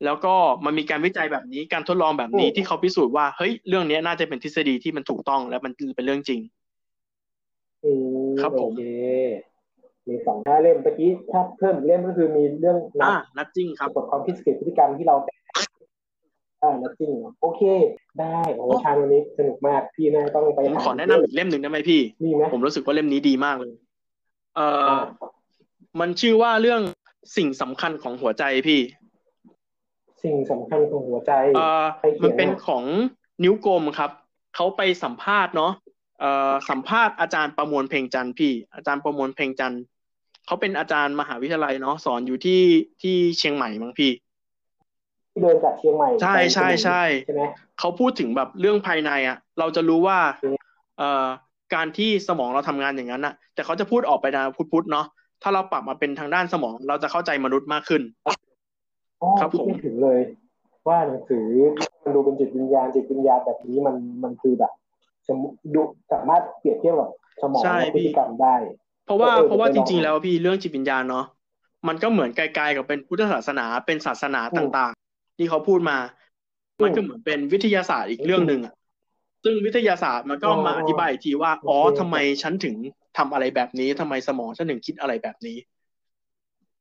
แล้วก็มันมีการวิจัยแบบนี้การทดลองแบบนี้ที่เขาพิสูจน์ว่าเฮ้ยเรื่องนี้น่าจะเป็นทฤษฎีที่มันถูกต้องและมันเป็นเรื่องจริงครับผมมีสองห้าเล่มเมื่อกี้ถ้าเพิ่มเล่มก็คือมีเรื่องนัดนัดจริงครับกฎความคิดสเกตพฤติกรรมที่เราอ่านัดจริงโอเค ได้โอ้ชาวันนี้สนุกมากพี่น่าต้องไปผมขอแนะนำอีกเล่มหนึ่งได้ไหมพี่มีไหมผมรู้สึกว่าเล่มนี้ดีมากเลย เอ่อมันชื่อว่าเรื่องสิ่งสำคัญของหัวใจพี่ สิ่งสำคัญของหัวใจเอ่อมันเป็นของนิ้วกลมครับ เขาไปสัมภาษณ์เนาะเอ่อสัมภาษณ์อาจารย์ประมวลเพลงจันทร์พี่ อาจารย์ประมวลเพลงจันทร์เขาเป็นอาจารย์มหาวิทยาลัยเนาะสอนอยู่ที่ที่เชียงใหม่มั้งพี่ที่เดินจากเชียงใหม่ใช่ใช่ใช่ใช่ไหมเขาพูดถึงแบบเรื่องภายในอะ เราจะรู้ว่า เอ่อการที่สมองเราทำงานอย่างนั้นอะ แต่เขาจะพูดออกไปนะพุทธๆเนาะถ้าเราปรับมาเป็นทางด้านสมอง เราจะเข้าใจมนุษย์มากขึ้น ครับผมถึงเลย ว่าหนังสือมันดูเป็นจิตวิญญาณจิตวิญญาณแบบนี้มันมันคือแบบสมดูสามารถเปรียบเทียบกับสมองพฤติกรรมได้ เพราะว่าเพราะว่าจริง ๆ แล้วพี่เรื่องจิตวิญญาณเนาะมันก็เหมือนไกลๆกับเป็นพุทธศาสนาเป็นศาสนาต่างๆ ที่เขาพูดมา มันก็เหมือนเป็นวิทยาศาสตร์อีกเรื่องหนึ่งอะซึ่งวิทยาศาสตร์มันก็มาอธิบายทีว่าอ๋อทำไมฉันถึงทำอะไรแบบนี้ทำไมสมองฉันถึงคิดอะไรแบบนี้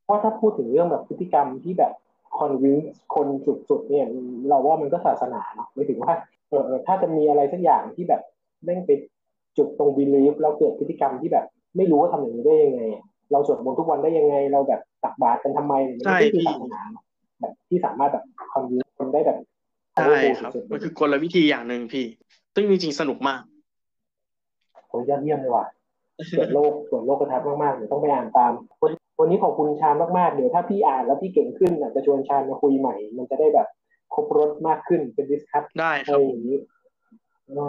เพราะถ้าพูดถึงเรื่องแบบพฤติกรรมที่แบบ คอนวินคนสุดๆเนี่ยเราว่ามันก็ศาสนาเนาะไม่ถึงว่าเออถ้าจะมีอะไรสักอย่างที่แบบแม่งไปจุดตรงบิลีฟแล้วเกิดพฤติกรรมที่แบบ ไม่รู้ว่าทำอย่างนี้ได้ยังไง เราสวดมนต์ทุกวันได้ยังไง เราแบบตักบาตรกันทำไมใช่ที่ศาสนาแบบที่สามารถแบบ convince คนได้แบบใช่ครับมันคือกลวิธีอย่างหนึ่งพี่ ซึ่งจริงๆสนุกมากผมยอดเยี่ยมเลยว่ะเปิดโลกเปิดโลกกระทับมากๆเดี๋ยวต้องไปอ่านตาม วันนี้ขอบคุณชามมากๆ เดี๋ยวถ้าพี่อ่านแล้วพี่เก่งขึ้นอาจจะชวนชามมาคุยใหม่ มันจะได้แบบครบรสมากขึ้นเป็น discuss ได้ครับอย่างนี้อ๋อ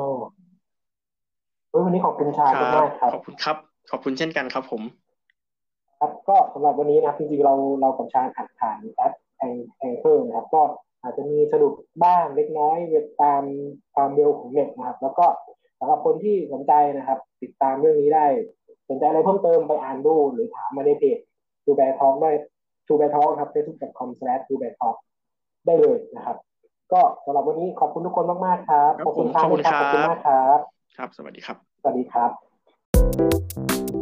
วันนี้ขอบคุณชามากครับ ขอบคุณครับ ขอบคุณเช่นกันครับผม ครับก็สำหรับวันนี้นะจริงๆเราเรากับชาอัดผ่านแอปแอง Anchor นะครับก็อาจจะมีสะดุดบ้างเล็กน้อยเวตามความเร็วของเน็ตนะครับ แล้วก็สำหรับคนที่สนใจนะครับ ติดตามเรื่องนี้ได้สนใจอะไรเพิ่มเติมไปอ่านดูหรือถามมาในเพจ ทูแบร์ทองได้ทูแบร์ทองครับ facebook.com slash ทูแบร์ทองได้เลยนะครับ ก็สำหรับวันนี้ขอบคุณทุกคนมาก ๆ ครับ ขอบคุณครับขอบคุณมากครับ ครับ สวัสดีครับ สวัสดีครับ